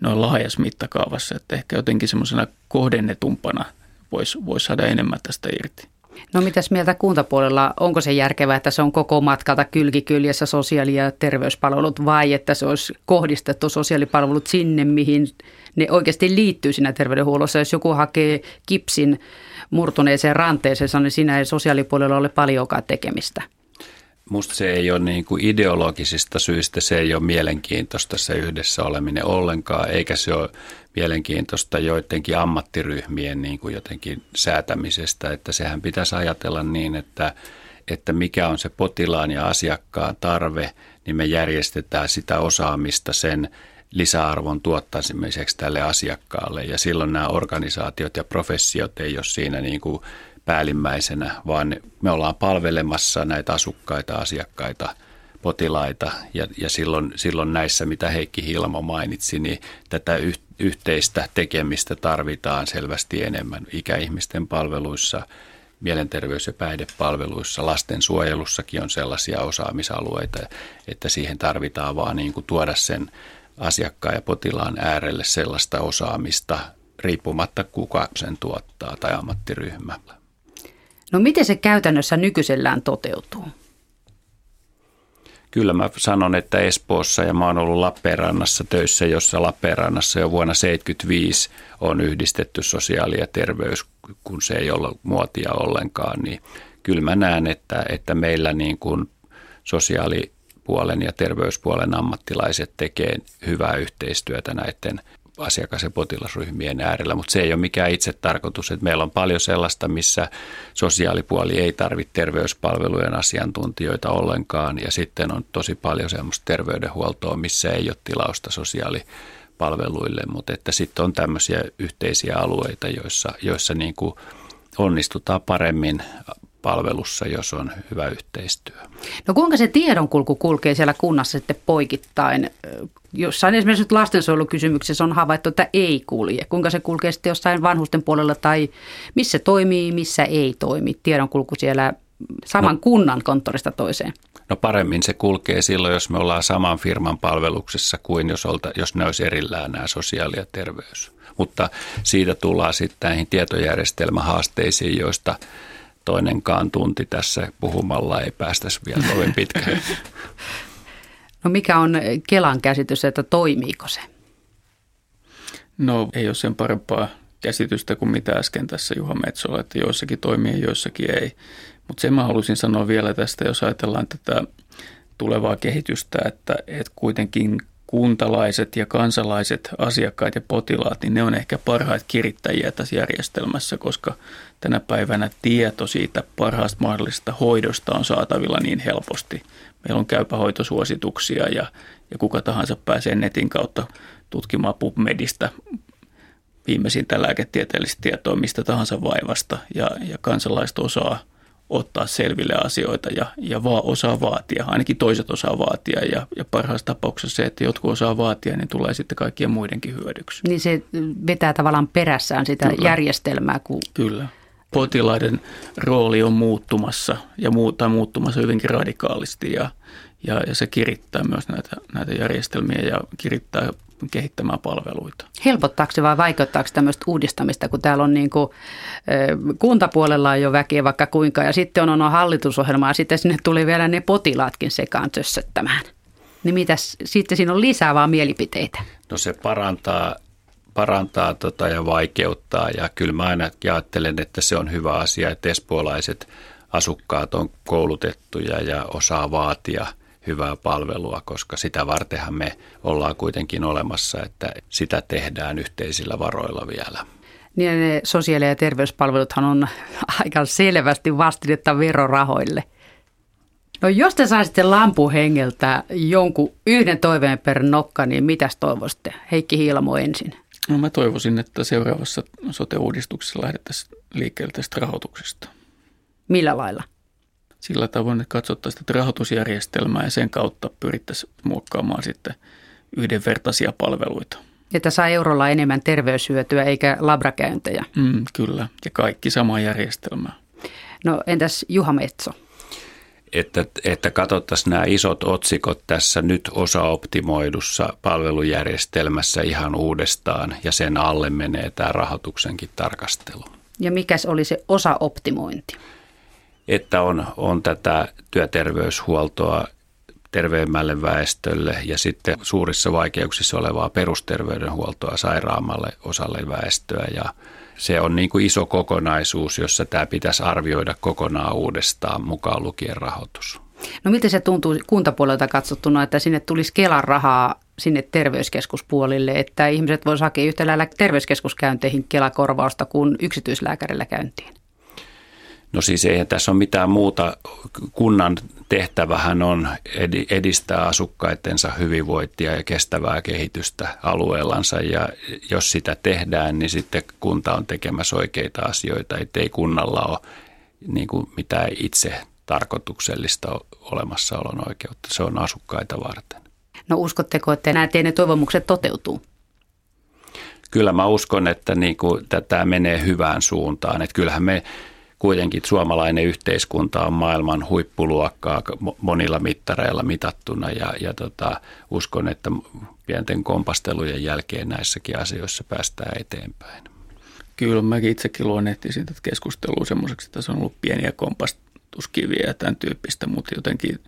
noin laajassa mittakaavassa, että ehkä jotenkin semmoisena kohdennetumpana voisi vois saada enemmän tästä irti. No mitäs mieltä kuntapuolella, onko se järkevää, että se on koko matkalta kylkikyljessä sosiaali- ja terveyspalvelut vai että se olisi kohdistettu sosiaalipalvelut sinne, mihin ne oikeasti liittyy siinä terveydenhuollossa. Jos joku hakee kipsin murtuneeseen ranteeseen, niin siinä ei sosiaalipuolella ole paljonkaan tekemistä. Musta se ei ole niin kuin ideologisista syistä, se ei ole mielenkiintoista se yhdessä oleminen ollenkaan, eikä se ole mielenkiintoista joidenkin ammattiryhmien niin kuin jotenkin säätämisestä, että sehän pitäisi ajatella niin, että, että mikä on se potilaan ja asiakkaan tarve, niin me järjestetään sitä osaamista sen lisäarvon tuottamiseksi tälle asiakkaalle. Ja silloin nämä organisaatiot ja professiot ei ole siinä niin kuin päällimmäisenä, vaan me ollaan palvelemassa näitä asukkaita, asiakkaita, potilaita ja, ja silloin, silloin näissä, mitä Heikki Hilmo mainitsi, niin tätä yhteistä tekemistä tarvitaan selvästi enemmän ikäihmisten palveluissa, mielenterveys- ja päihdepalveluissa, lastensuojelussakin on sellaisia osaamisalueita, että siihen tarvitaan vaan niin kuin tuoda sen asiakkaan ja potilaan äärelle sellaista osaamista, riippumatta kuka sen tuottaa tai ammattiryhmä. No miten se käytännössä nykyisellään toteutuu? Kyllä mä sanon, että Espoossa ja mä oon ollut Lappeenrannassa töissä, jossa Lappeenrannassa jo vuonna 1975 on yhdistetty sosiaali- ja terveys, kun se ei ole muotia ollenkaan, niin kyllä mä näen, että, että meillä niin kuin sosiaalipuolen ja terveyspuolen ammattilaiset tekee hyvää yhteistyötä näiden asiakas- ja potilasryhmien äärellä, mutta se ei ole mikään itse tarkoitus. Että meillä on paljon sellaista, missä sosiaalipuoli ei tarvitse terveyspalvelujen asiantuntijoita ollenkaan ja sitten on tosi paljon semmoista terveydenhuoltoa, missä ei ole tilausta sosiaalipalveluille, mutta että sitten on tämmöisiä yhteisiä alueita, joissa, joissa niin kuin onnistutaan paremmin palvelussa, jos on hyvä yhteistyö. No kuinka se tiedonkulku kulkee siellä kunnassa sitten poikittain? Jossain esimerkiksi nyt lastensuojelukysymyksessä on havaittu, että ei kulje. Kuinka se kulkee sitten jossain vanhusten puolella tai missä toimii, missä ei toimi tiedonkulku siellä saman no, kunnan konttorista toiseen? No paremmin se kulkee silloin, jos me ollaan saman firman palveluksessa kuin jos, olta, jos ne olisi erillään nämä sosiaali- ja terveys. Mutta siitä tullaan sitten näihin tietojärjestelmähaasteisiin, joista toinenkaan tunti tässä puhumalla ei päästäisi vielä kovin pitkään. No mikä on Kelan käsitys, että toimiiko se? No ei ole sen parempaa käsitystä kuin mitä äsken tässä Juha Metsola, että joissakin toimii ja joissakin ei. Mutta sen mä halusin sanoa vielä tästä, jos ajatellaan tätä tulevaa kehitystä, että, että kuitenkin kuntalaiset ja kansalaiset, asiakkaat ja potilaat, niin ne on ehkä parhaat kirittäjiä tässä järjestelmässä, koska tänä päivänä tieto siitä parhaasta mahdollisesta hoidosta on saatavilla niin helposti. Meillä on käypähoitosuosituksia ja, ja kuka tahansa pääsee netin kautta tutkimaan PubMedistä viimeisintä lääketieteellistä tietoa mistä tahansa vaivasta ja, ja kansalaiset osaa – ottaa selville asioita ja, ja vaan osaa vaatia. Ainakin toiset osaa vaatia ja, ja parhaassa tapauksessa se, että jotkut osaa vaatia, niin tulee sitten kaikkien muidenkin hyödyksi. Niin se vetää tavallaan perässään sitä Kyllä. järjestelmää. Kun... Kyllä. Potilaiden rooli on muuttumassa ja muuttaa muuttumassa hyvinkin radikaalisti ja, ja, ja se kirittää myös näitä, näitä järjestelmiä ja kirittää kehittämään palveluita. Helpottaako se vai vaikeuttaako tämmöistä uudistamista, kun täällä on niin kuin, kuntapuolella on jo väkeä vaikka kuinka ja sitten on, on hallitusohjelma ja sitten sinne tuli vielä ne potilaatkin sekaan tössöttämään. Niin mitäs, sitten siinä on lisää vaan mielipiteitä? No se parantaa, parantaa tota ja vaikeuttaa ja kyllä mä aina ajattelen, että se on hyvä asia, että espoolaiset asukkaat on koulutettuja ja osaa vaatia – hyvää palvelua, koska sitä vartenhan me ollaan kuitenkin olemassa, että sitä tehdään yhteisillä varoilla vielä. Niin ne sosiaali- ja terveyspalveluthan on aika selvästi vastinetta verorahoille. No jos te saisitte lampuhengeltä jonkun yhden toiveen per nokka, niin mitäs toivoisitte? Heikki Hiilamo ensin. No mä toivoisin, että seuraavassa sote-uudistuksessa lähdettäisiin liikkeelle tästä rahoituksesta. Millä lailla? Sillä tavoin, että katsottaisiin tätä rahoitusjärjestelmää ja sen kautta pyrittäisiin muokkaamaan sitten yhdenvertaisia palveluita. Että saa eurolla enemmän terveyshyötyä eikä labrakäyntejä. Mm, kyllä, ja kaikki samaa järjestelmää. No entäs Juha Metso? että, että katsottaisiin nämä isot otsikot tässä nyt osaoptimoidussa palvelujärjestelmässä ihan uudestaan ja sen alle menee tämä rahoituksenkin tarkastelu. Ja mikäs oli se osaoptimointi? Että on, on tätä työterveyshuoltoa terveemmälle väestölle ja sitten suurissa vaikeuksissa olevaa perusterveydenhuoltoa sairaammalle osalle väestöä ja se on niin kuin iso kokonaisuus, jossa tämä pitäisi arvioida kokonaan uudestaan mukaan lukien rahoitus. No miten se tuntuu kuntapuolelta katsottuna, että sinne tulisi Kelan rahaa sinne terveyskeskuspuolille, että ihmiset voisivat hakea yhtä lailla terveyskeskuskäynteihin Kelakorvausta kuin yksityislääkärillä käyntiin? No siis eihän tässä ole mitään muuta. Kunnan tehtävähän on edistää asukkaitensa hyvinvointia ja kestävää kehitystä alueellansa ja jos sitä tehdään, niin sitten kunta on tekemässä oikeita asioita, ettei kunnalla ole niin kuin mitään itse tarkoituksellista olemassaolon oikeutta. Se on asukkaita varten. No uskotteko, että nämä teidän toivomukset toteutuu? Kyllä mä uskon, että niin kuin tämä menee hyvään suuntaan. Että kyllähän me kuitenkin suomalainen yhteiskunta on maailman huippuluokkaa monilla mittareilla mitattuna ja, ja tota, uskon, että pienten kompastelujen jälkeen näissäkin asioissa päästään eteenpäin. Kyllä mäkin itsekin luonnehtisin tätä keskustelua semmoiseksi, että se on ollut pieniä kompastuskiviä ja tämän tyyppistä, mutta jotenkin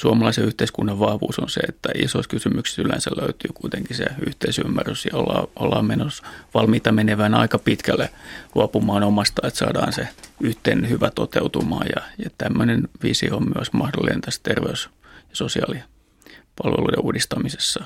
suomalaisen yhteiskunnan vahvuus on se, että isoissa kysymyksissä yleensä löytyy kuitenkin se yhteisymmärrys ja ollaan, ollaan menossa valmiita menevään aika pitkälle luopumaan omasta, että saadaan se yhteen hyvä toteutumaan ja, ja tämmöinen visio on myös mahdollinen tässä terveys- ja sosiaalipalveluiden uudistamisessa.